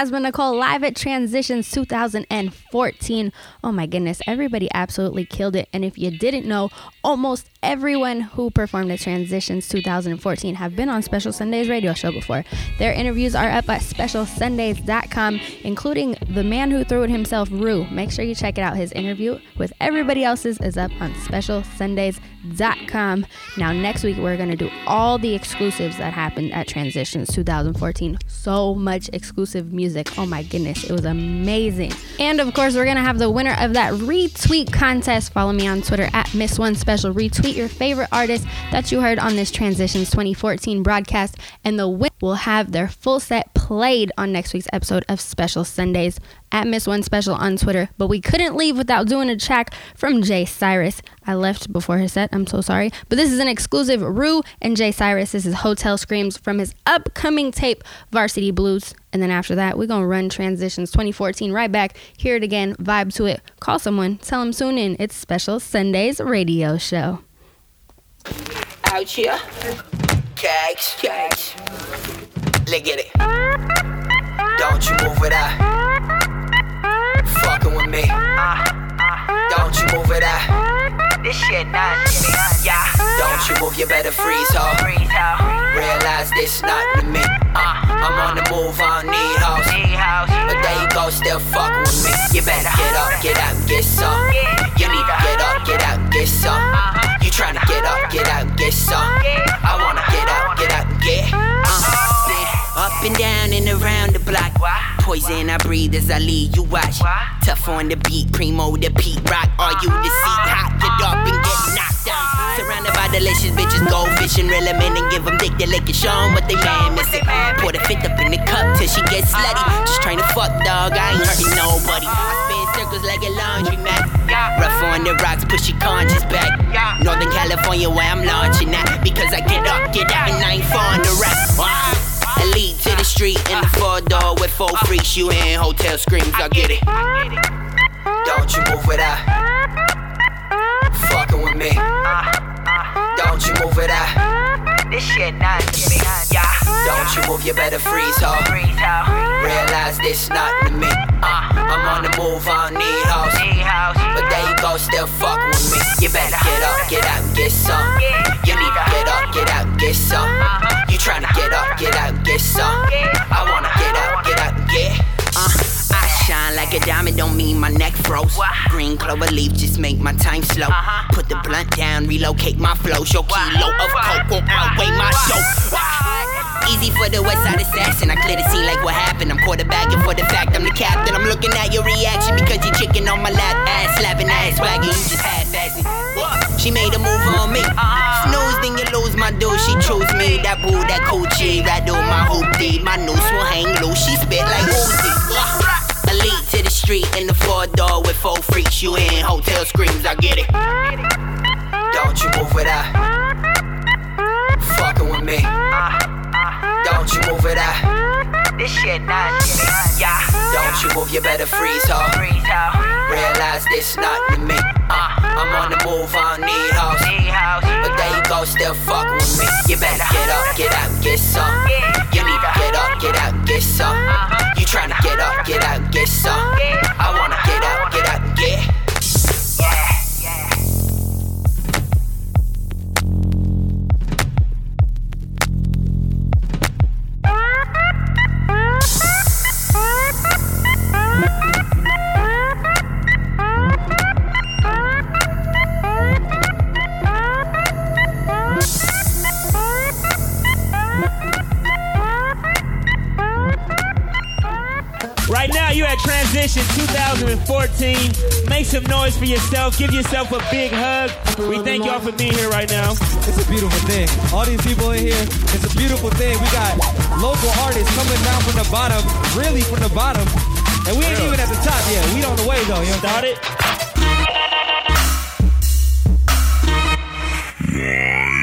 Jasmine Nicole live at Transitions 2014. Oh my goodness, everybody absolutely killed it. And if you didn't know, almost everyone who performed at Transitions 2014 have been on Special Sundays radio show before. Their interviews are up at specialsundays.com, including the man who threw it himself, Rue. Make sure you check it out. His interview with everybody else's is up on Special specialsundays.com. Now, next week, we're going to do all the exclusives that happened at Transitions 2014. So much exclusive music. Oh my goodness, it was amazing. And of course, we're going to have the winner of that retweet contest. Follow me on Twitter at Miss One Special. Retweet your favorite artist that you heard on this Transitions 2014 broadcast, and the winner will have their full set played on next week's episode of Special Sundays at Miss One Special on Twitter. But we couldn't leave without doing a track from Jay Cyrus. I left before his set. I'm so sorry. But this is an exclusive Rue and Jay Cyrus. This is Hotel Screams from his upcoming tape, Varsity Blues. And then after that, we're going to run Transitions 2014 right back. Hear it again, vibe to it. Call someone, tell them soon in. It's Special Sundays radio show. Out here. Cags. Cags. Look at it. Don't you move it out. Fucking with me. Don't you move it out. This shit not me. Yeah. Don't you move, you better freeze, ho. Realize this not to me. Uh, I'm on the move, I don't need house. But there you go, still fucking with me. You better get up, get out, and get some. You need to get up, get out, and get some. You tryna get up, get out, and get some. I wanna get out, get out, and get. Uh, up and down and around the block. Poison I breathe as I lead you watch. Tough on the beat, primo the Pete Rock. Are you the seat hot? Get up and get knocked down. Surrounded by delicious bitches, go fishing, reel 'em in and give 'em dick. They lick it, show 'em what they man missing. Pour the fifth up in the cup till she gets slutty. Just trying to fuck, dog. I ain't hurting nobody. I spin circles like a laundry mat. Rough on the rocks, push your conscience back. Northern California, where I'm launching at. Because I get up, get out, and I ain't falling the rap. Elite to the street in the four door with four freaks. You in hotel screams, I get it. Don't you move it out. Fucking with me. Don't you move it out. This shit not me. Yeah. Don't you move, you better freeze, ho. Realize this not to me. Uh, I'm on the move, I need house. But there you go, still fucking with me. You better get up, get out, and get some. You need to get up, get out, and get some. You tryna get up, get out, and get some. I wanna get up, get out, and get. Uh, shine like a diamond, don't mean my neck froze. Green clover leaf just make my time slow. Put the blunt down, relocate my flow. Show kilo of coke won't outweigh my show. Easy for the West Side assassin. I clear the scene like what happened. I'm quarterbacking for the fact I'm the captain. I'm looking at your reaction because you're chicken on my lap, ass slapping, ass wagging. You just half-assing. She made a move on me. Snooze, then you lose my dude. She chose me. That boo, that coochie. Rattle my hoopty. My noose will hang loose. She spit like Uzi. Elite to the street in the four door with four freaks. You in hotel screams. I get it. Don't you move it out. Fucking with me. Don't you move it out. This shit not. Yeah. Don't you move, you better freeze, ho. Realize this not to me. Uh, I'm on the move, I don't need house. But there you go, still fucking with me. You better get up, get out, get some. You need to get up, get out, get some. You tryna get up, get out, get some. I wanna get out, get out, get. Transition 2014. Make some noise for yourself. Give yourself a big hug. We thank y'all for being here right now. It's a beautiful thing. All these people in here, it's a beautiful thing. We got local artists coming down from the bottom, really from the bottom. And we ain't Real. even at the top yet. We on the way though. You know Start it. Break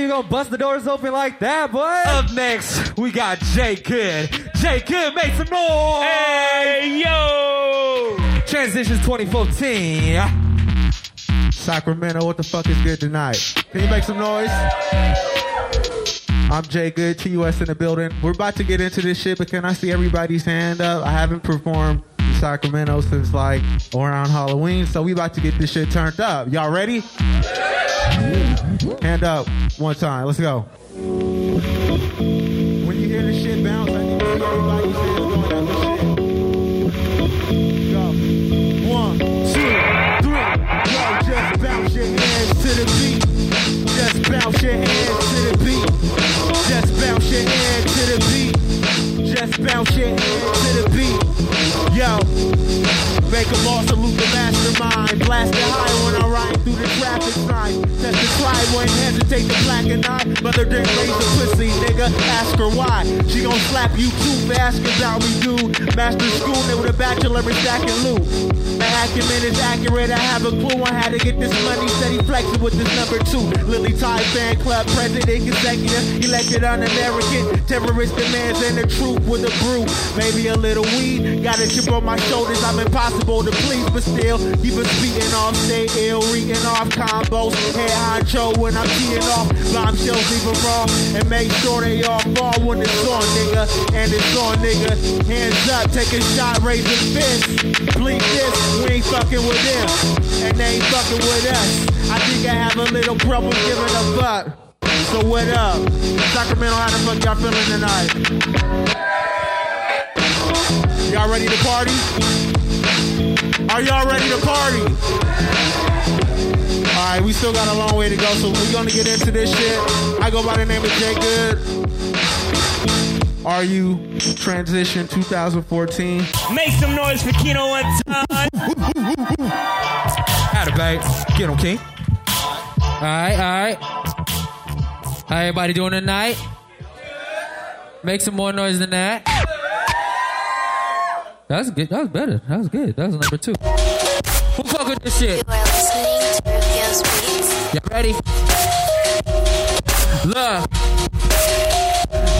you gonna bust the doors open like that, boy. Up next, we got Jay Good. Jay Good, make some noise. Hey, yo. Transitions 2014. Sacramento, what the fuck is good tonight? Can you make some noise? I'm Jay Good, TUS in the building. We're about to get into this shit, but can I see everybody's hand up? I haven't performed Sacramento since like around Halloween, so we about to get this shit turned up. Y'all ready? Hand up one time. Let's go. When you hear this shit bounce, I need to see going up the shit. Go. One, two, three. Yo, just bounce your hands to the beat. Just bounce your hands to the beat. Just bounce your hands to the beat. Just bounce hands to the beat. Yo, make a ball, salute the mastermind. Blast it high when I ride through the traffic sign. Test the try, wouldn't hesitate to black an eye. Mother didn't raise a pussy, nigga. Ask her why. She gon' slap you too fast, cause how we do. Master school, nigga with a bachelor in stacking loot. The acumen is accurate, I have a clue on how to get this money. Steady flexing with this number two. Lily Tide fan club, president consecutive. Elected un-American. Terrorist demands and the truth with a brew. Maybe a little weed. Got a chip on my shoulders, I'm impossible to please, but still. Keep us beating off, stay ill, reading off combos. Head honcho when I'm teeing off. Bombshells leave them wrong. And make sure they all fall when it's on, nigga. And it's on, nigga. Hands up, take a shot, raise a fist. Bleed this, we ain't fucking with them. And they ain't fucking with us. I think I have a little problem giving a fuck. So what up? Sacramento, how the fuck y'all feeling tonight? Y'all ready to party? Are y'all ready to party? Alright, we still got a long way to go, so we're gonna get into this shit. I go by the name of Jay Good. Are you transition 2014? Make some noise for Kino one time. Had a bait. Get him, King. All right, all right. How everybody doing tonight? Make some more noise than that. That's good. That was better. That was good. That was number two. Who fuck with this shit? Y'all ready? Look.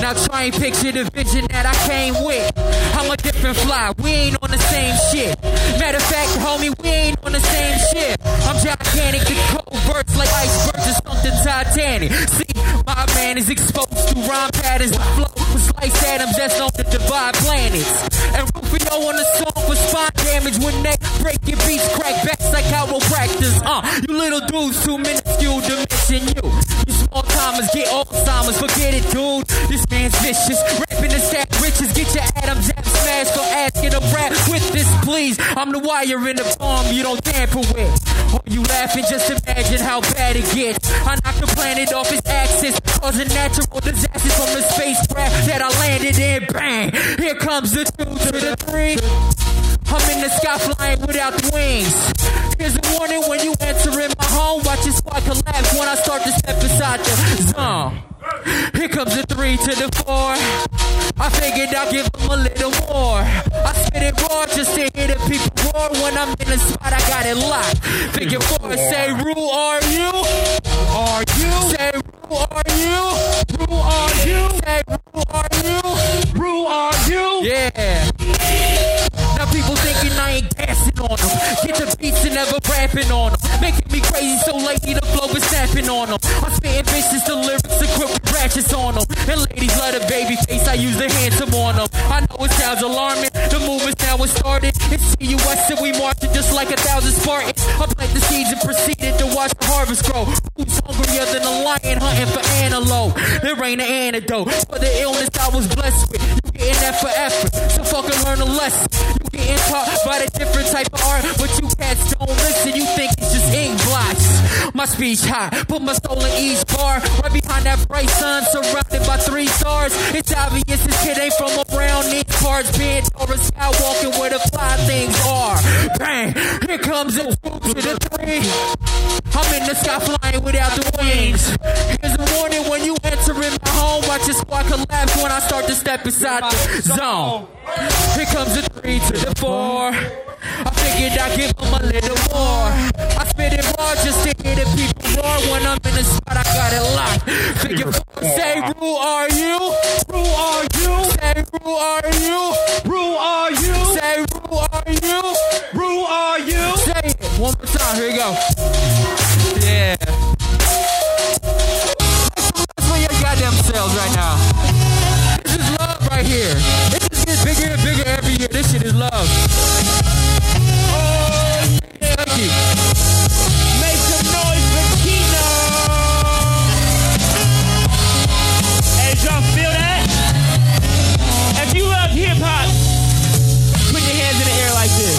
Now try and picture the vision that I came with. I'm a different fly. We ain't on the same shit. Matter of fact, homie, we ain't on the same shit. I'm gigantic, the coverts like icebergs or something Titanic. See, my man is exposed to rhyme patterns flow slice atoms that's known to divide planets. And Rufio on the song for spine damage when they break your beats, crack backs like chiropractors. Uh, you little dudes too minuscule to mention you. You small timers get Alzheimer's, forget it, dude. This man's vicious, rapping the stack riches. Get your Adams app smashed for asking a rap with this, please. I'm the wire in the bomb you don't tamper with. Oh, you laughing? Just imagine how bad it gets. I knock the planet off its axis, causing natural disasters from the spacecraft that I landed in. Bang! Here comes the two to the three. I'm in the sky flying without the wings. Here's a warning when you enter in my home. Watch your squad collapse when I start to step inside the zone. Here comes the three to the four. I figured I'd give them a little more. I spit it raw just to hear the people roar. When I'm in the spot, I got it locked. Figure four, say, Rue, are you? Are you? Say, Rue, are you? Rue, are you? Say, Rue, are you? Rue, are you? Yeah. Now people thinking I ain't dancing on them. Get the beats and never rapping on them. Making me crazy so lately the flow is snapping on them. I'm spitting bitches, the lyrics equipped with ratchets on them. And ladies love the baby face, I use the handsome on them. I know it sounds alarming, the movement's now it started. It's CUS and we marching just like a thousand Spartans. I plant the seeds and proceeded to watch the harvest grow. Who's hungrier than a lion hunting for antelope? There ain't an antidote for the illness I was blessed with. You getting that for effort, so fucking learn a lesson. You getting taught by the different type of art, but you cats don't listen. You think it's just ink blots. My speech high, put my soul in each bar. Right behind that bright sun, surrounded by three stars. It's obvious this kid ain't from around these parts. Being a sky walking where the fly things are. Bang! Here comes two to the three. I'm in the sky flying without the wings. Here's a warning when you your squad collapse when I start to step inside the zone. Here comes the three to the four. I figured I'd give them a little more. I spit it raw just to hear the people roar. When I'm in the spot, I got it locked. Figure four, say, Rue, are you? Rue, are you? Say, Rue, are you? Rue, are you? Say, Rue, are you? Rue, are you? Say it one more time. Here we go. Yeah. Goddamn right now. This is love right here. This just gets bigger and bigger every year. This shit is love. Oh, thank you. Make some noise for Kino. Hey, y'all feel that? If you love hip hop, put your hands in the air like this.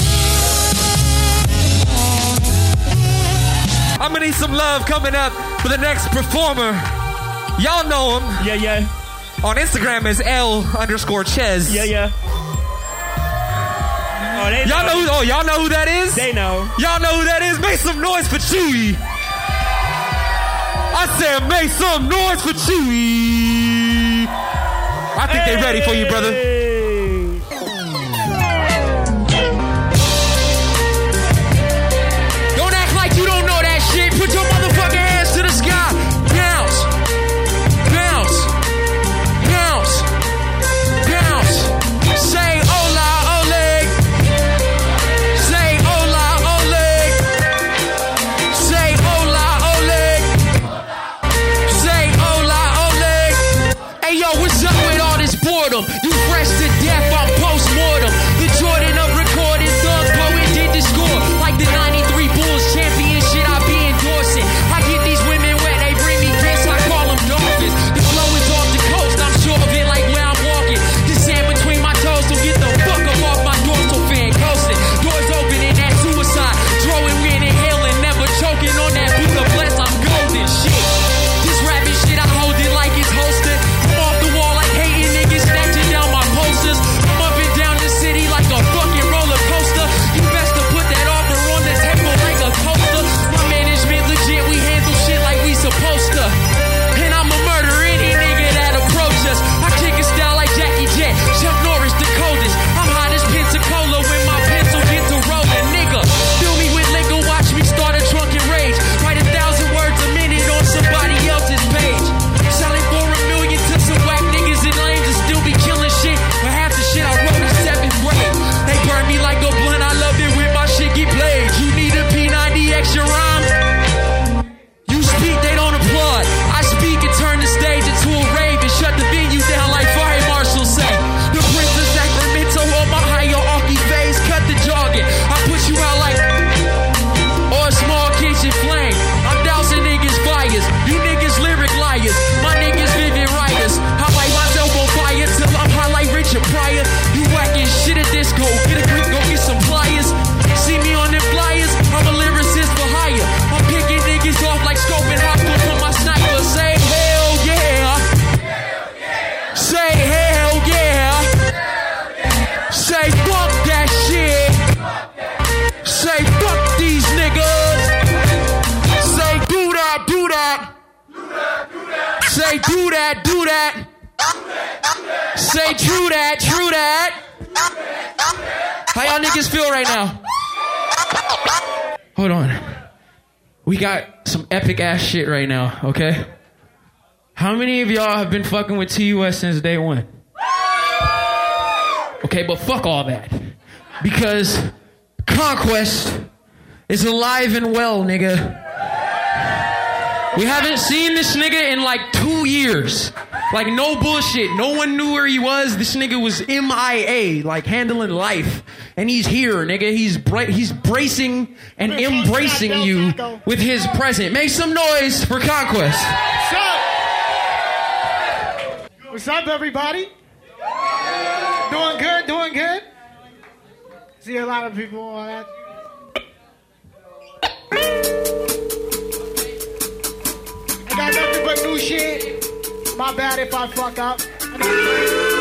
I'm gonna need some love coming up for the next performer. Y'all know him. Yeah, yeah. On Instagram is L underscore Ches. Yeah, yeah. Oh, they y'all know. know who, oh, y'all know who that is? They know. Y'all know who that is? Make some noise for Chewy. I said, make some noise for Chewy. I think hey. they ready for you, brother. True that, true that. How y'all niggas feel right now? Hold on. We got some epic ass shit right now, okay? How many of y'all have been fucking with TUS since day one? Okay, but fuck all that. Because Conquest is alive and well, nigga. We haven't seen this nigga in like two years. Like no bullshit. No one knew where he was. This nigga was MIA, like handling life, and he's here, nigga. He's bra- he's bracing and embracing you with his present. Make some noise for conquest. What's up? What's up, everybody? Doing good. Doing good. See a lot of people on that. I got nothing but new shit. My bad if I fuck up.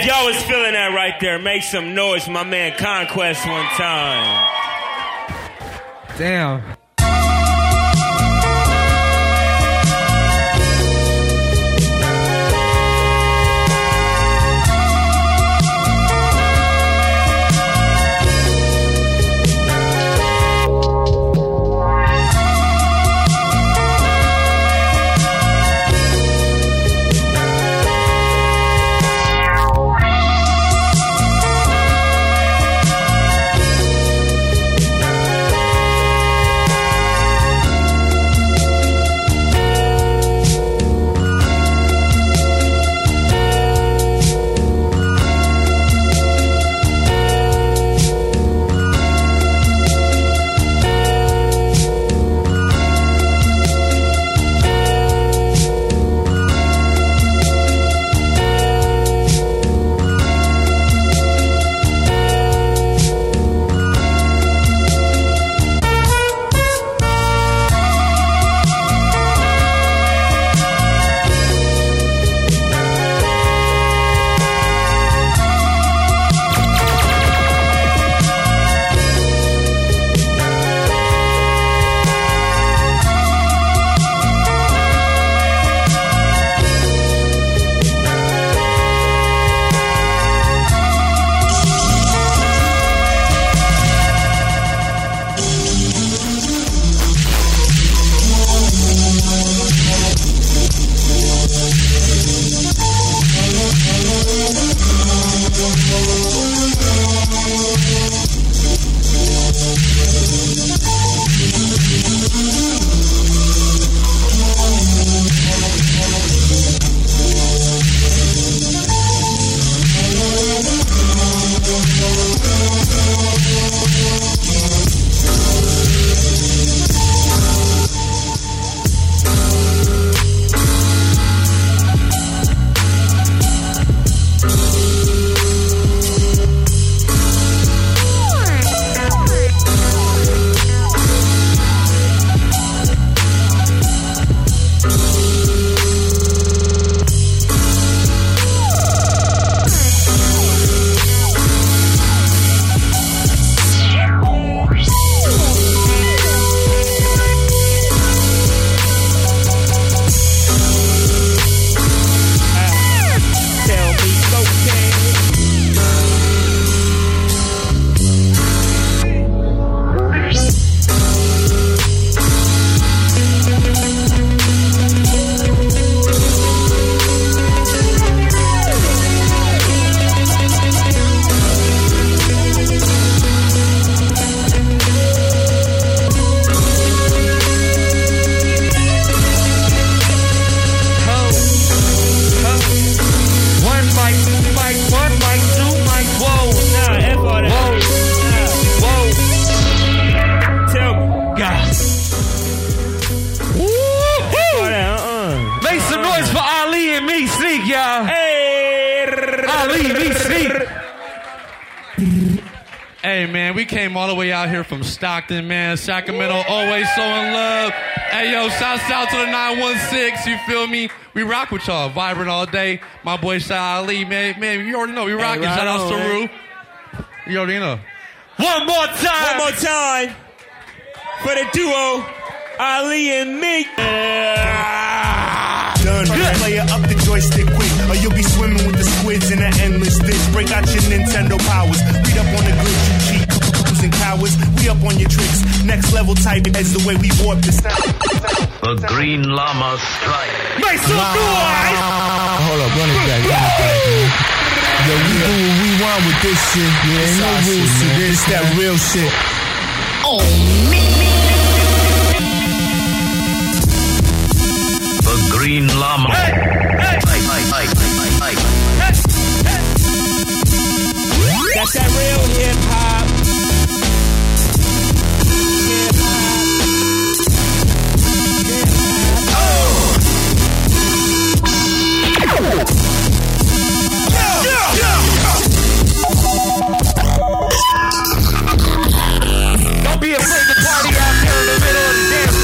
if y'all was feeling that right there, make some noise, my man Conquest one time. Damn. From Stockton, man. Sacramento, always so in love. Hey yo, shouts out to the 916, you feel me? We rock with y'all, vibrant all day. My boy Shah Ali, man, man, you already know we rocking. right Shout out on, to man. Rue. You already know. One more time. One more time for the duo, Ali and me. Done. Player up the joystick quick, or you'll be swimming with the squids in an endless ditch. Break out your Nintendo powers. Read up on the glitch, you cheat. Cooks and cowards, we up on your tricks. Next level type is the way we warp this. The Green Llama Strike. Make some noise. Hold up, run it back, run it back, man. Yo, we do what we want with this shit. Yeah, ain't no rules to this. It's that real shit. Oh, me. The Green Llama. Hey, hey, hey, hey, hey, That's that real hip hop. Don't be afraid to party out here in the middle of the damn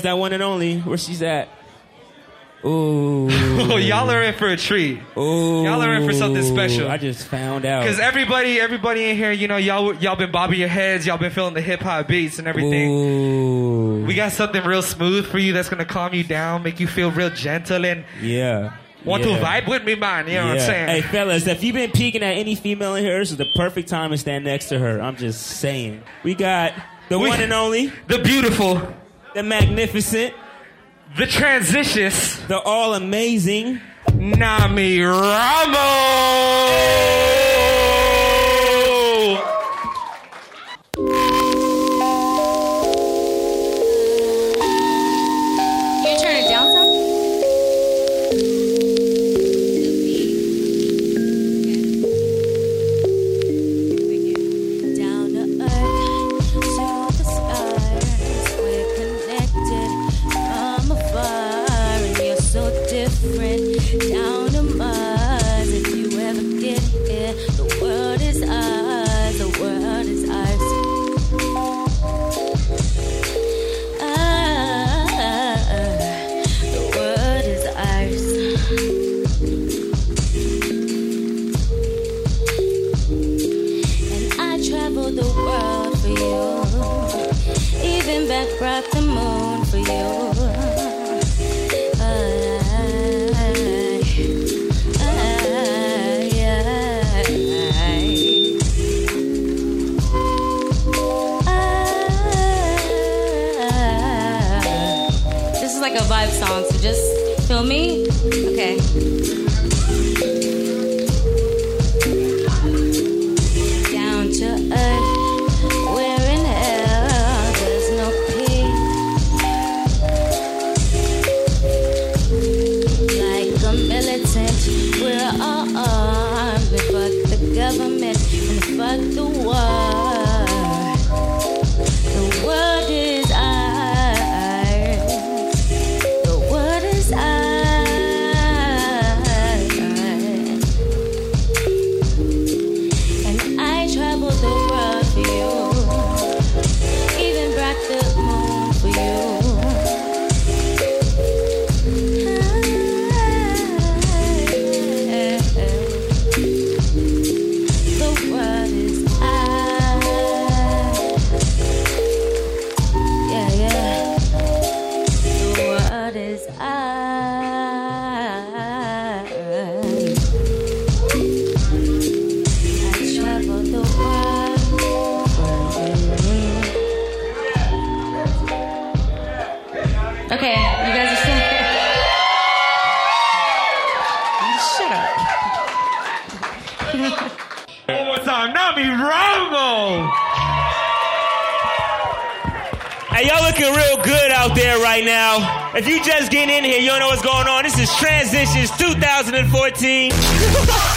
Is that one and only where she's at? Ooh. Oh, y'all are in for a treat. Ooh. Y'all are in for something special. I just found out. Because everybody, everybody in here, you know, y'all, y'all been bobbing your heads, y'all been feeling the hip hop beats and everything. Ooh. We got something real smooth for you that's gonna calm you down, make you feel real gentle, and Yeah. want Yeah. to vibe with me, man. You know what I'm saying? Hey, fellas, if you've been peeking at any female in here, this is the perfect time to stand next to her. I'm just saying. We got the We- one and only, the beautiful, the magnificent, the transitious, the all amazing Nami Ramos. Me. 2014.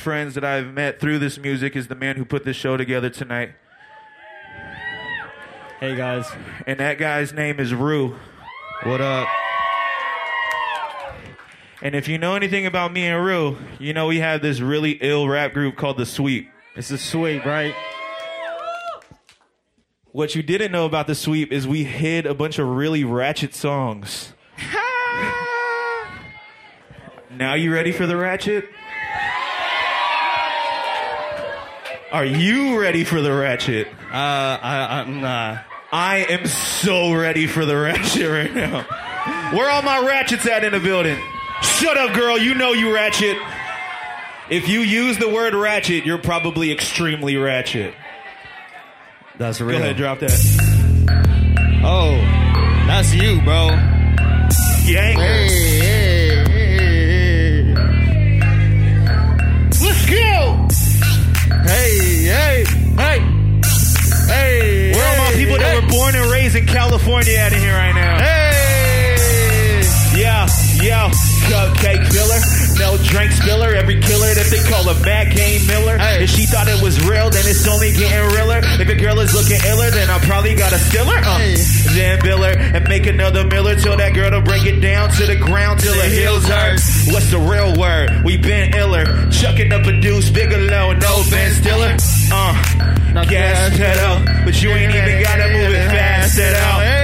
Best friends that I've met through this music is the man who put this show together tonight. Hey guys. And that guy's name is Rue. What up? And if you know anything about me and Rue, you know we have this really ill rap group called The Sweep. It's The Sweep, right? What you didn't know about The Sweep is we hid a bunch of really ratchet songs. now you ready for the ratchet? Are you ready for the ratchet? Uh, I, I'm not. I am so ready for the ratchet right now. Where are all my ratchets at in the building? Shut up, girl. You know you ratchet. If you use the word ratchet, you're probably extremely ratchet. That's real. Go ahead, drop that. Oh, that's you, bro. Yanger. Hey, hey, hey, hey. Where are my people that were born and raised in California out of here right now? Hey. Yeah, yeah. Cupcake filler, no drink spiller. Every killer that they call a bad Game Miller. If she thought it was real, then it's only getting realer. If a girl is looking iller, then I probably got a stiller. Uh, then bill her and make another Miller till that girl to break it down to the ground till her heels hurt. What's the real word? We been iller. Chucking up a deuce, Bigelow, and no Ben Stiller. Uh, gas pedal, but you ain't even gotta move it fast at all.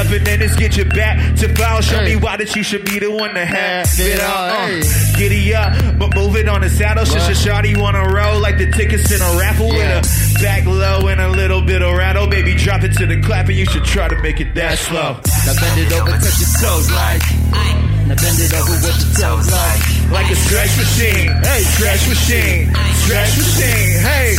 Pick it up and then just get your back to foul. Show me why that you should be the one to have it all. Uh, giddy up, but move it on the saddle. Just a shotty wanna roll like the tickets in a raffle with a back low and a little bit of rattle. Baby, drop it to the clap and you should try to make it that slow. Now bend it over, touch your toes like. Now bend it over with your toes like. Like a stretch machine, hey, stretch machine, stretch machine, hey.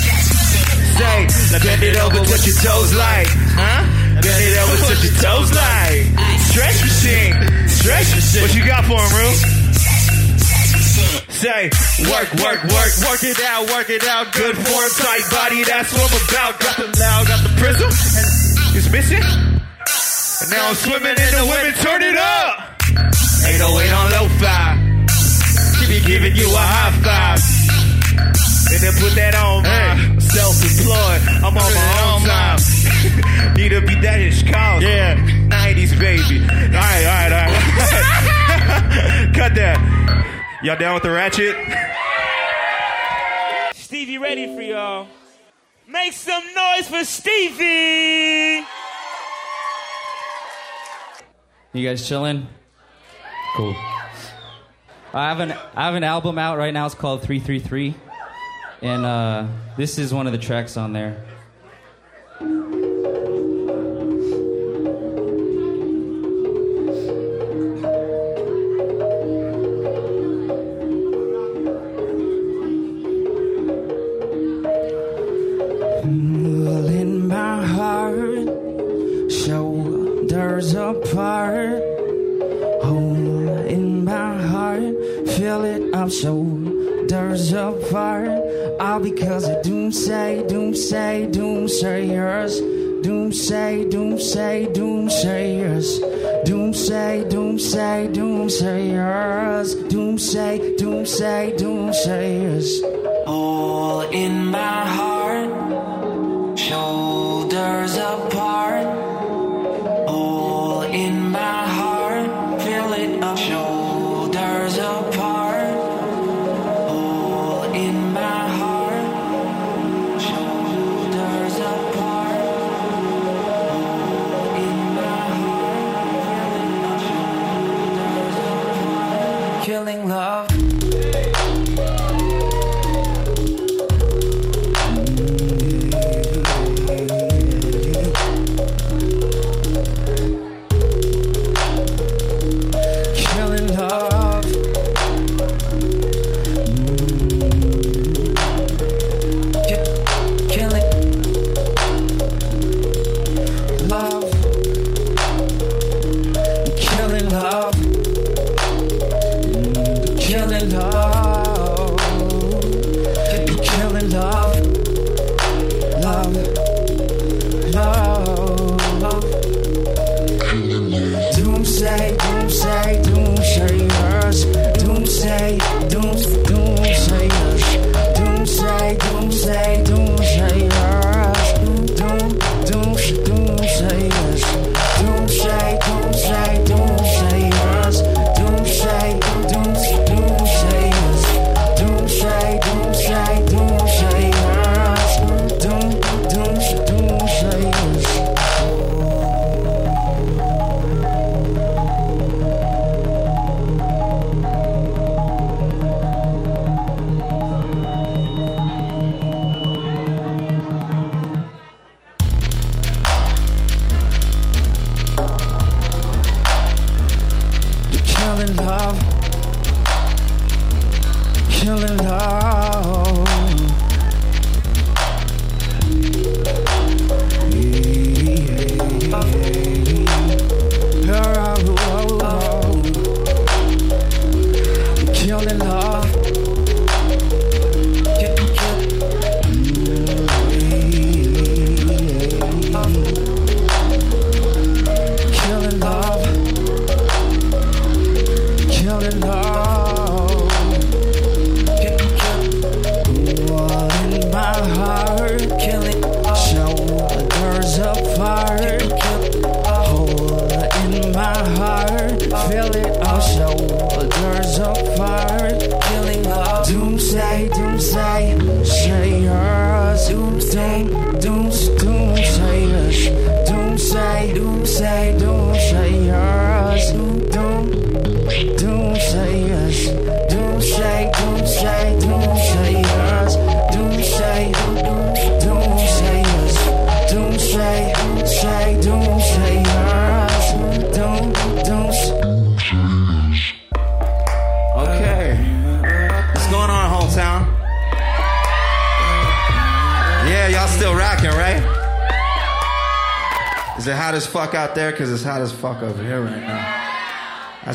Say, now bend it over, touch your toes like, huh? Bend it over, touch your toes like. Stretch machine, stretch machine. What you got for him, Rue? Say, work, work, work, work it out, work it out. Good form, tight body, that's what I'm about. Got the loud, got the prism, and it's missing. And now I'm swimming in the women, turn it up. 808 on low five. She be giving you a high five. And then put that on my self-employed. I'm on my own time. Need to be that is cause. Yeah. 90s baby. Alright, alright, alright. Cut that. Y'all down with the ratchet? Stevie ready for y'all. Make some noise for Stevie. You guys chilling? Cool. I have an I have an album out right now. It's called 333, and uh, this is one of the tracks on there. Shoulders apart. Home in my heart, feel it up, shoulders apart. All because of doomsday, doomsday, doomsayers. Doomsday, doomsday, doomsayers. Doomsday, doomsday, doomsayers. Doomsday, doomsday, doomsayers. All in my heart, shoulders apart.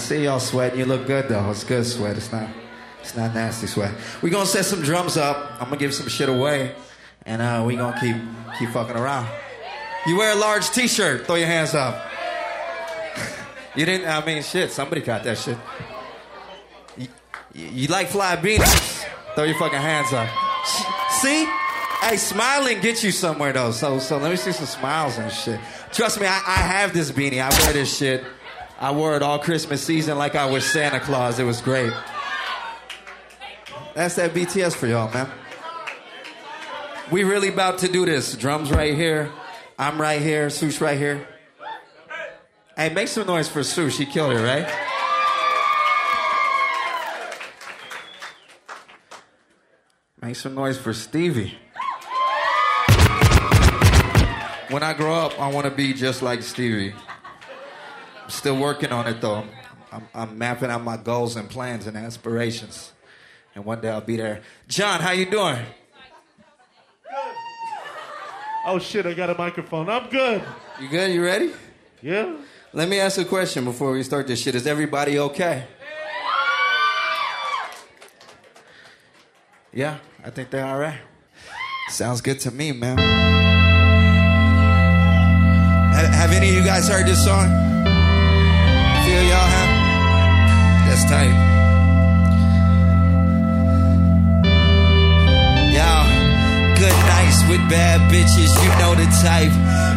See y'all sweating. You look good though. It's good sweat. It's not. It's not nasty sweat. We gonna set some drums up. I'm gonna give some shit away, and uh, we gonna keep keep fucking around. You wear a large T-shirt. Throw your hands up. you didn't. I mean, shit. Somebody got that shit. You, you like fly beanies? Throw your fucking hands up. See? Hey, smiling gets you somewhere though. So, so let me see some smiles and shit. Trust me, I, I have this beanie. I wear this shit. I wore it all Christmas season like I was Santa Claus. It was great. That's that BTS for y'all, man. We really about to do this. Drums right here. I'm right here. Sush right here. Hey, make some noise for Sush. She killed it, right? Make some noise for Stevie. When I grow up, I want to be just like Stevie. I'm still working on it though. I'm, I'm mapping out my goals and plans and aspirations. And one day I'll be there. John, how you doing? Good. Oh shit, I got a microphone. I'm good. You good? You ready? Yeah. Let me ask a question before we start this shit. Is everybody okay? Yeah, I think they're all right. Sounds good to me, man. Have, have any of you guys heard this song? Y'all, good nights with bad bitches, you know the type.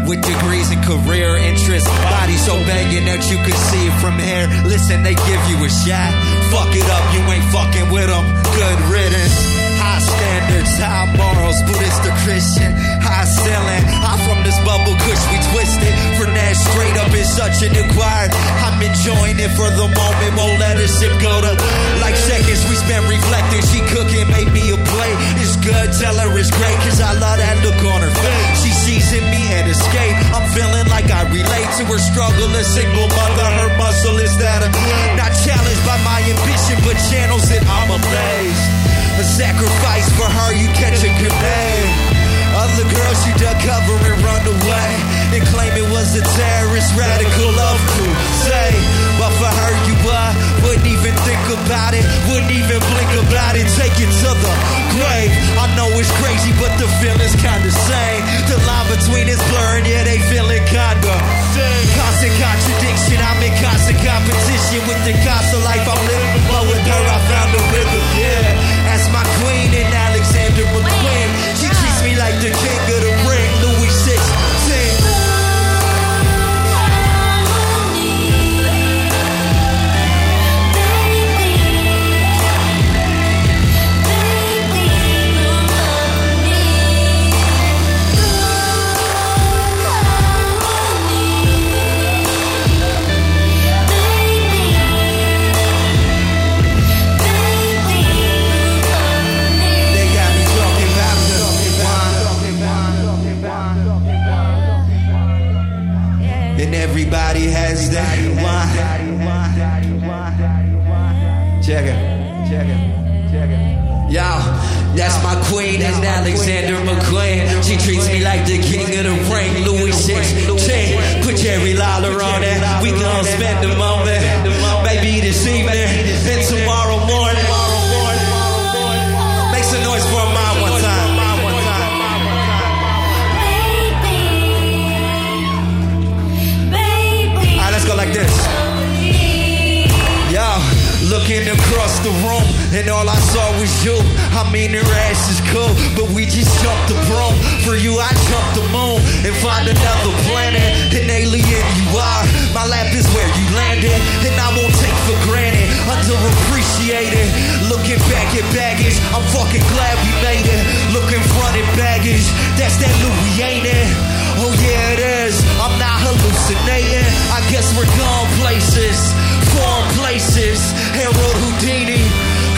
With degrees and career interests, body so banging that you can see it from here. Listen, they give you a shot. Fuck it up, you ain't fucking with them. Good riddance. High standards, high morals, Buddhist or Christian, high ceiling. I'm from this bubble kush, we twisted. From that straight up is such an acquired. I'm enjoying it for the moment, won't let it shit go to like seconds. We spent reflecting, she cooking, made me a plate. It's good, tell her it's great, cause I love that look on her face. She sees in me and escape. I'm feeling like I relate to her struggle. A single mother, her muscle is that of not challenged by my ambition, but channels that I'm amazed. A sacrifice for her, you catch a grenade. Other girls, you duck cover and run away. And claim it was a terrorist radical love crusade. But for her, you uh, wouldn't even think about it. Wouldn't even blink about it. Take it to the grave. I know it's crazy, but the feeling's kinda same. The line between is blurring, yeah, they feeling kinda. Constant contradiction, I'm in constant competition with the constant life I'm living. But with her, I found a rhythm, yeah. As my queen and Alexander McQueen. She treats me like the king of the ring, everybody has that wine. Check it, check it, check it. Yo, that's my queen, that's Alexander McQueen. She treats me like the king of the ring, Louis 16. Put Jerry Lawler on it. We gon' spend the moment. Maybe this evening and tomorrow looking across the room, and all I saw was you. I mean, her ass is cool, but we just jumped the broom. For you, I jumped the moon and find another planet. An alien you are. My lap is where you landed, and I won't take for granted. Underappreciated. Looking back at baggage, I'm fucking glad we made it. Looking front at baggage, that's that Louis, ain't it? Oh yeah, it is. I'm not hallucinating. I guess we're gone places, foreign places. Harold Houdini,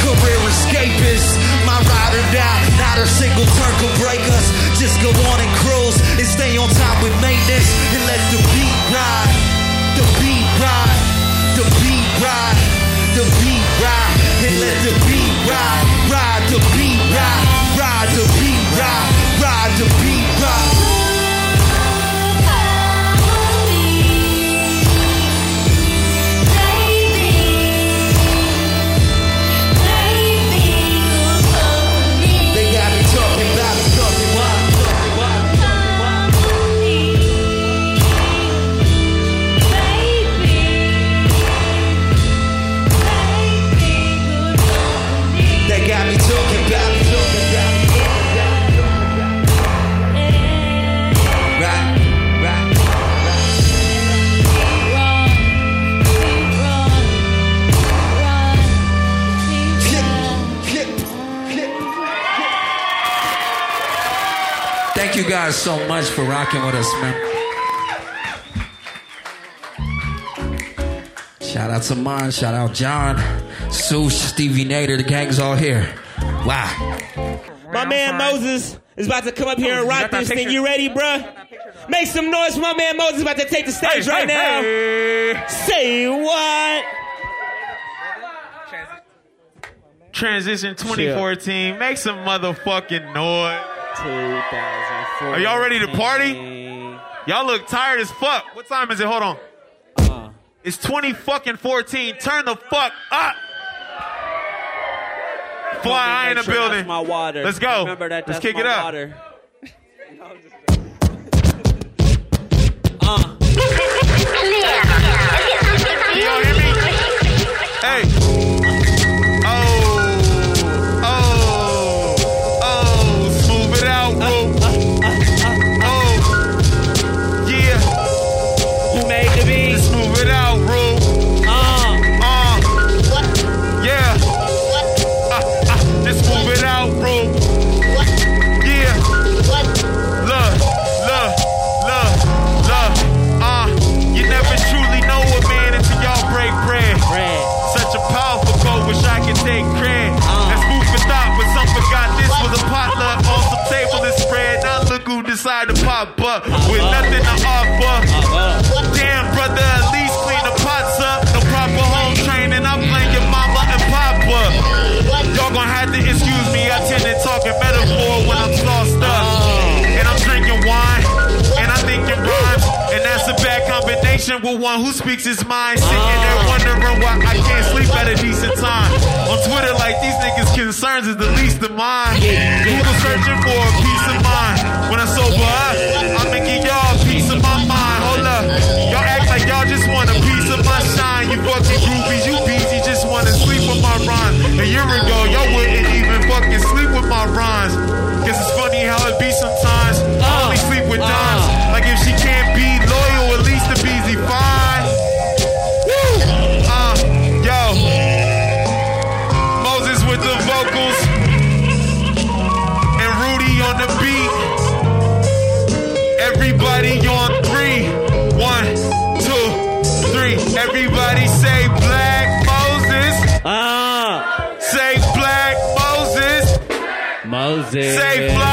career escapist. My ride or die, not a single turn can break us. Just go on and cruise and stay on time with maintenance and let the beat ride. The beat ride. The beat ride. The beat ride. And let the beat ride. Ride the beat ride. Ride. For rocking with us, man. Shout out to Mon, shout out John, Sush, Stevie Nader, the gang's all here. Wow. My man Moses is about to come up here and rock this thing. You ready, bruh? Make some noise for my man Moses is about to take the stage Hey, right hey, now. Say what? Transition 2014. Make some motherfucking noise. 2014. Are y'all ready to party? Y'all look tired as fuck. What time is it? Hold on. Uh. It's 20 fucking 14. Turn the fuck up. Fly, I in the sure building. my water. Let's go. Remember that. Let's kick it up. Water. Hey. Up with nothing to offer. Damn, brother, at least clean the pots up. No proper home training, I'm playing your mama and papa. Y'all gonna have to excuse me, I tend to talk in metaphor when I'm sauced up. And I'm drinking wine, and I'm thinking rhymes. And that's a bad combination with one who speaks his mind. Sitting there wondering why I can't sleep at a decent time. On Twitter, like these niggas' concerns is the least of mine. Google searching for a Ah. Say Black Moses. Moses. Say fly.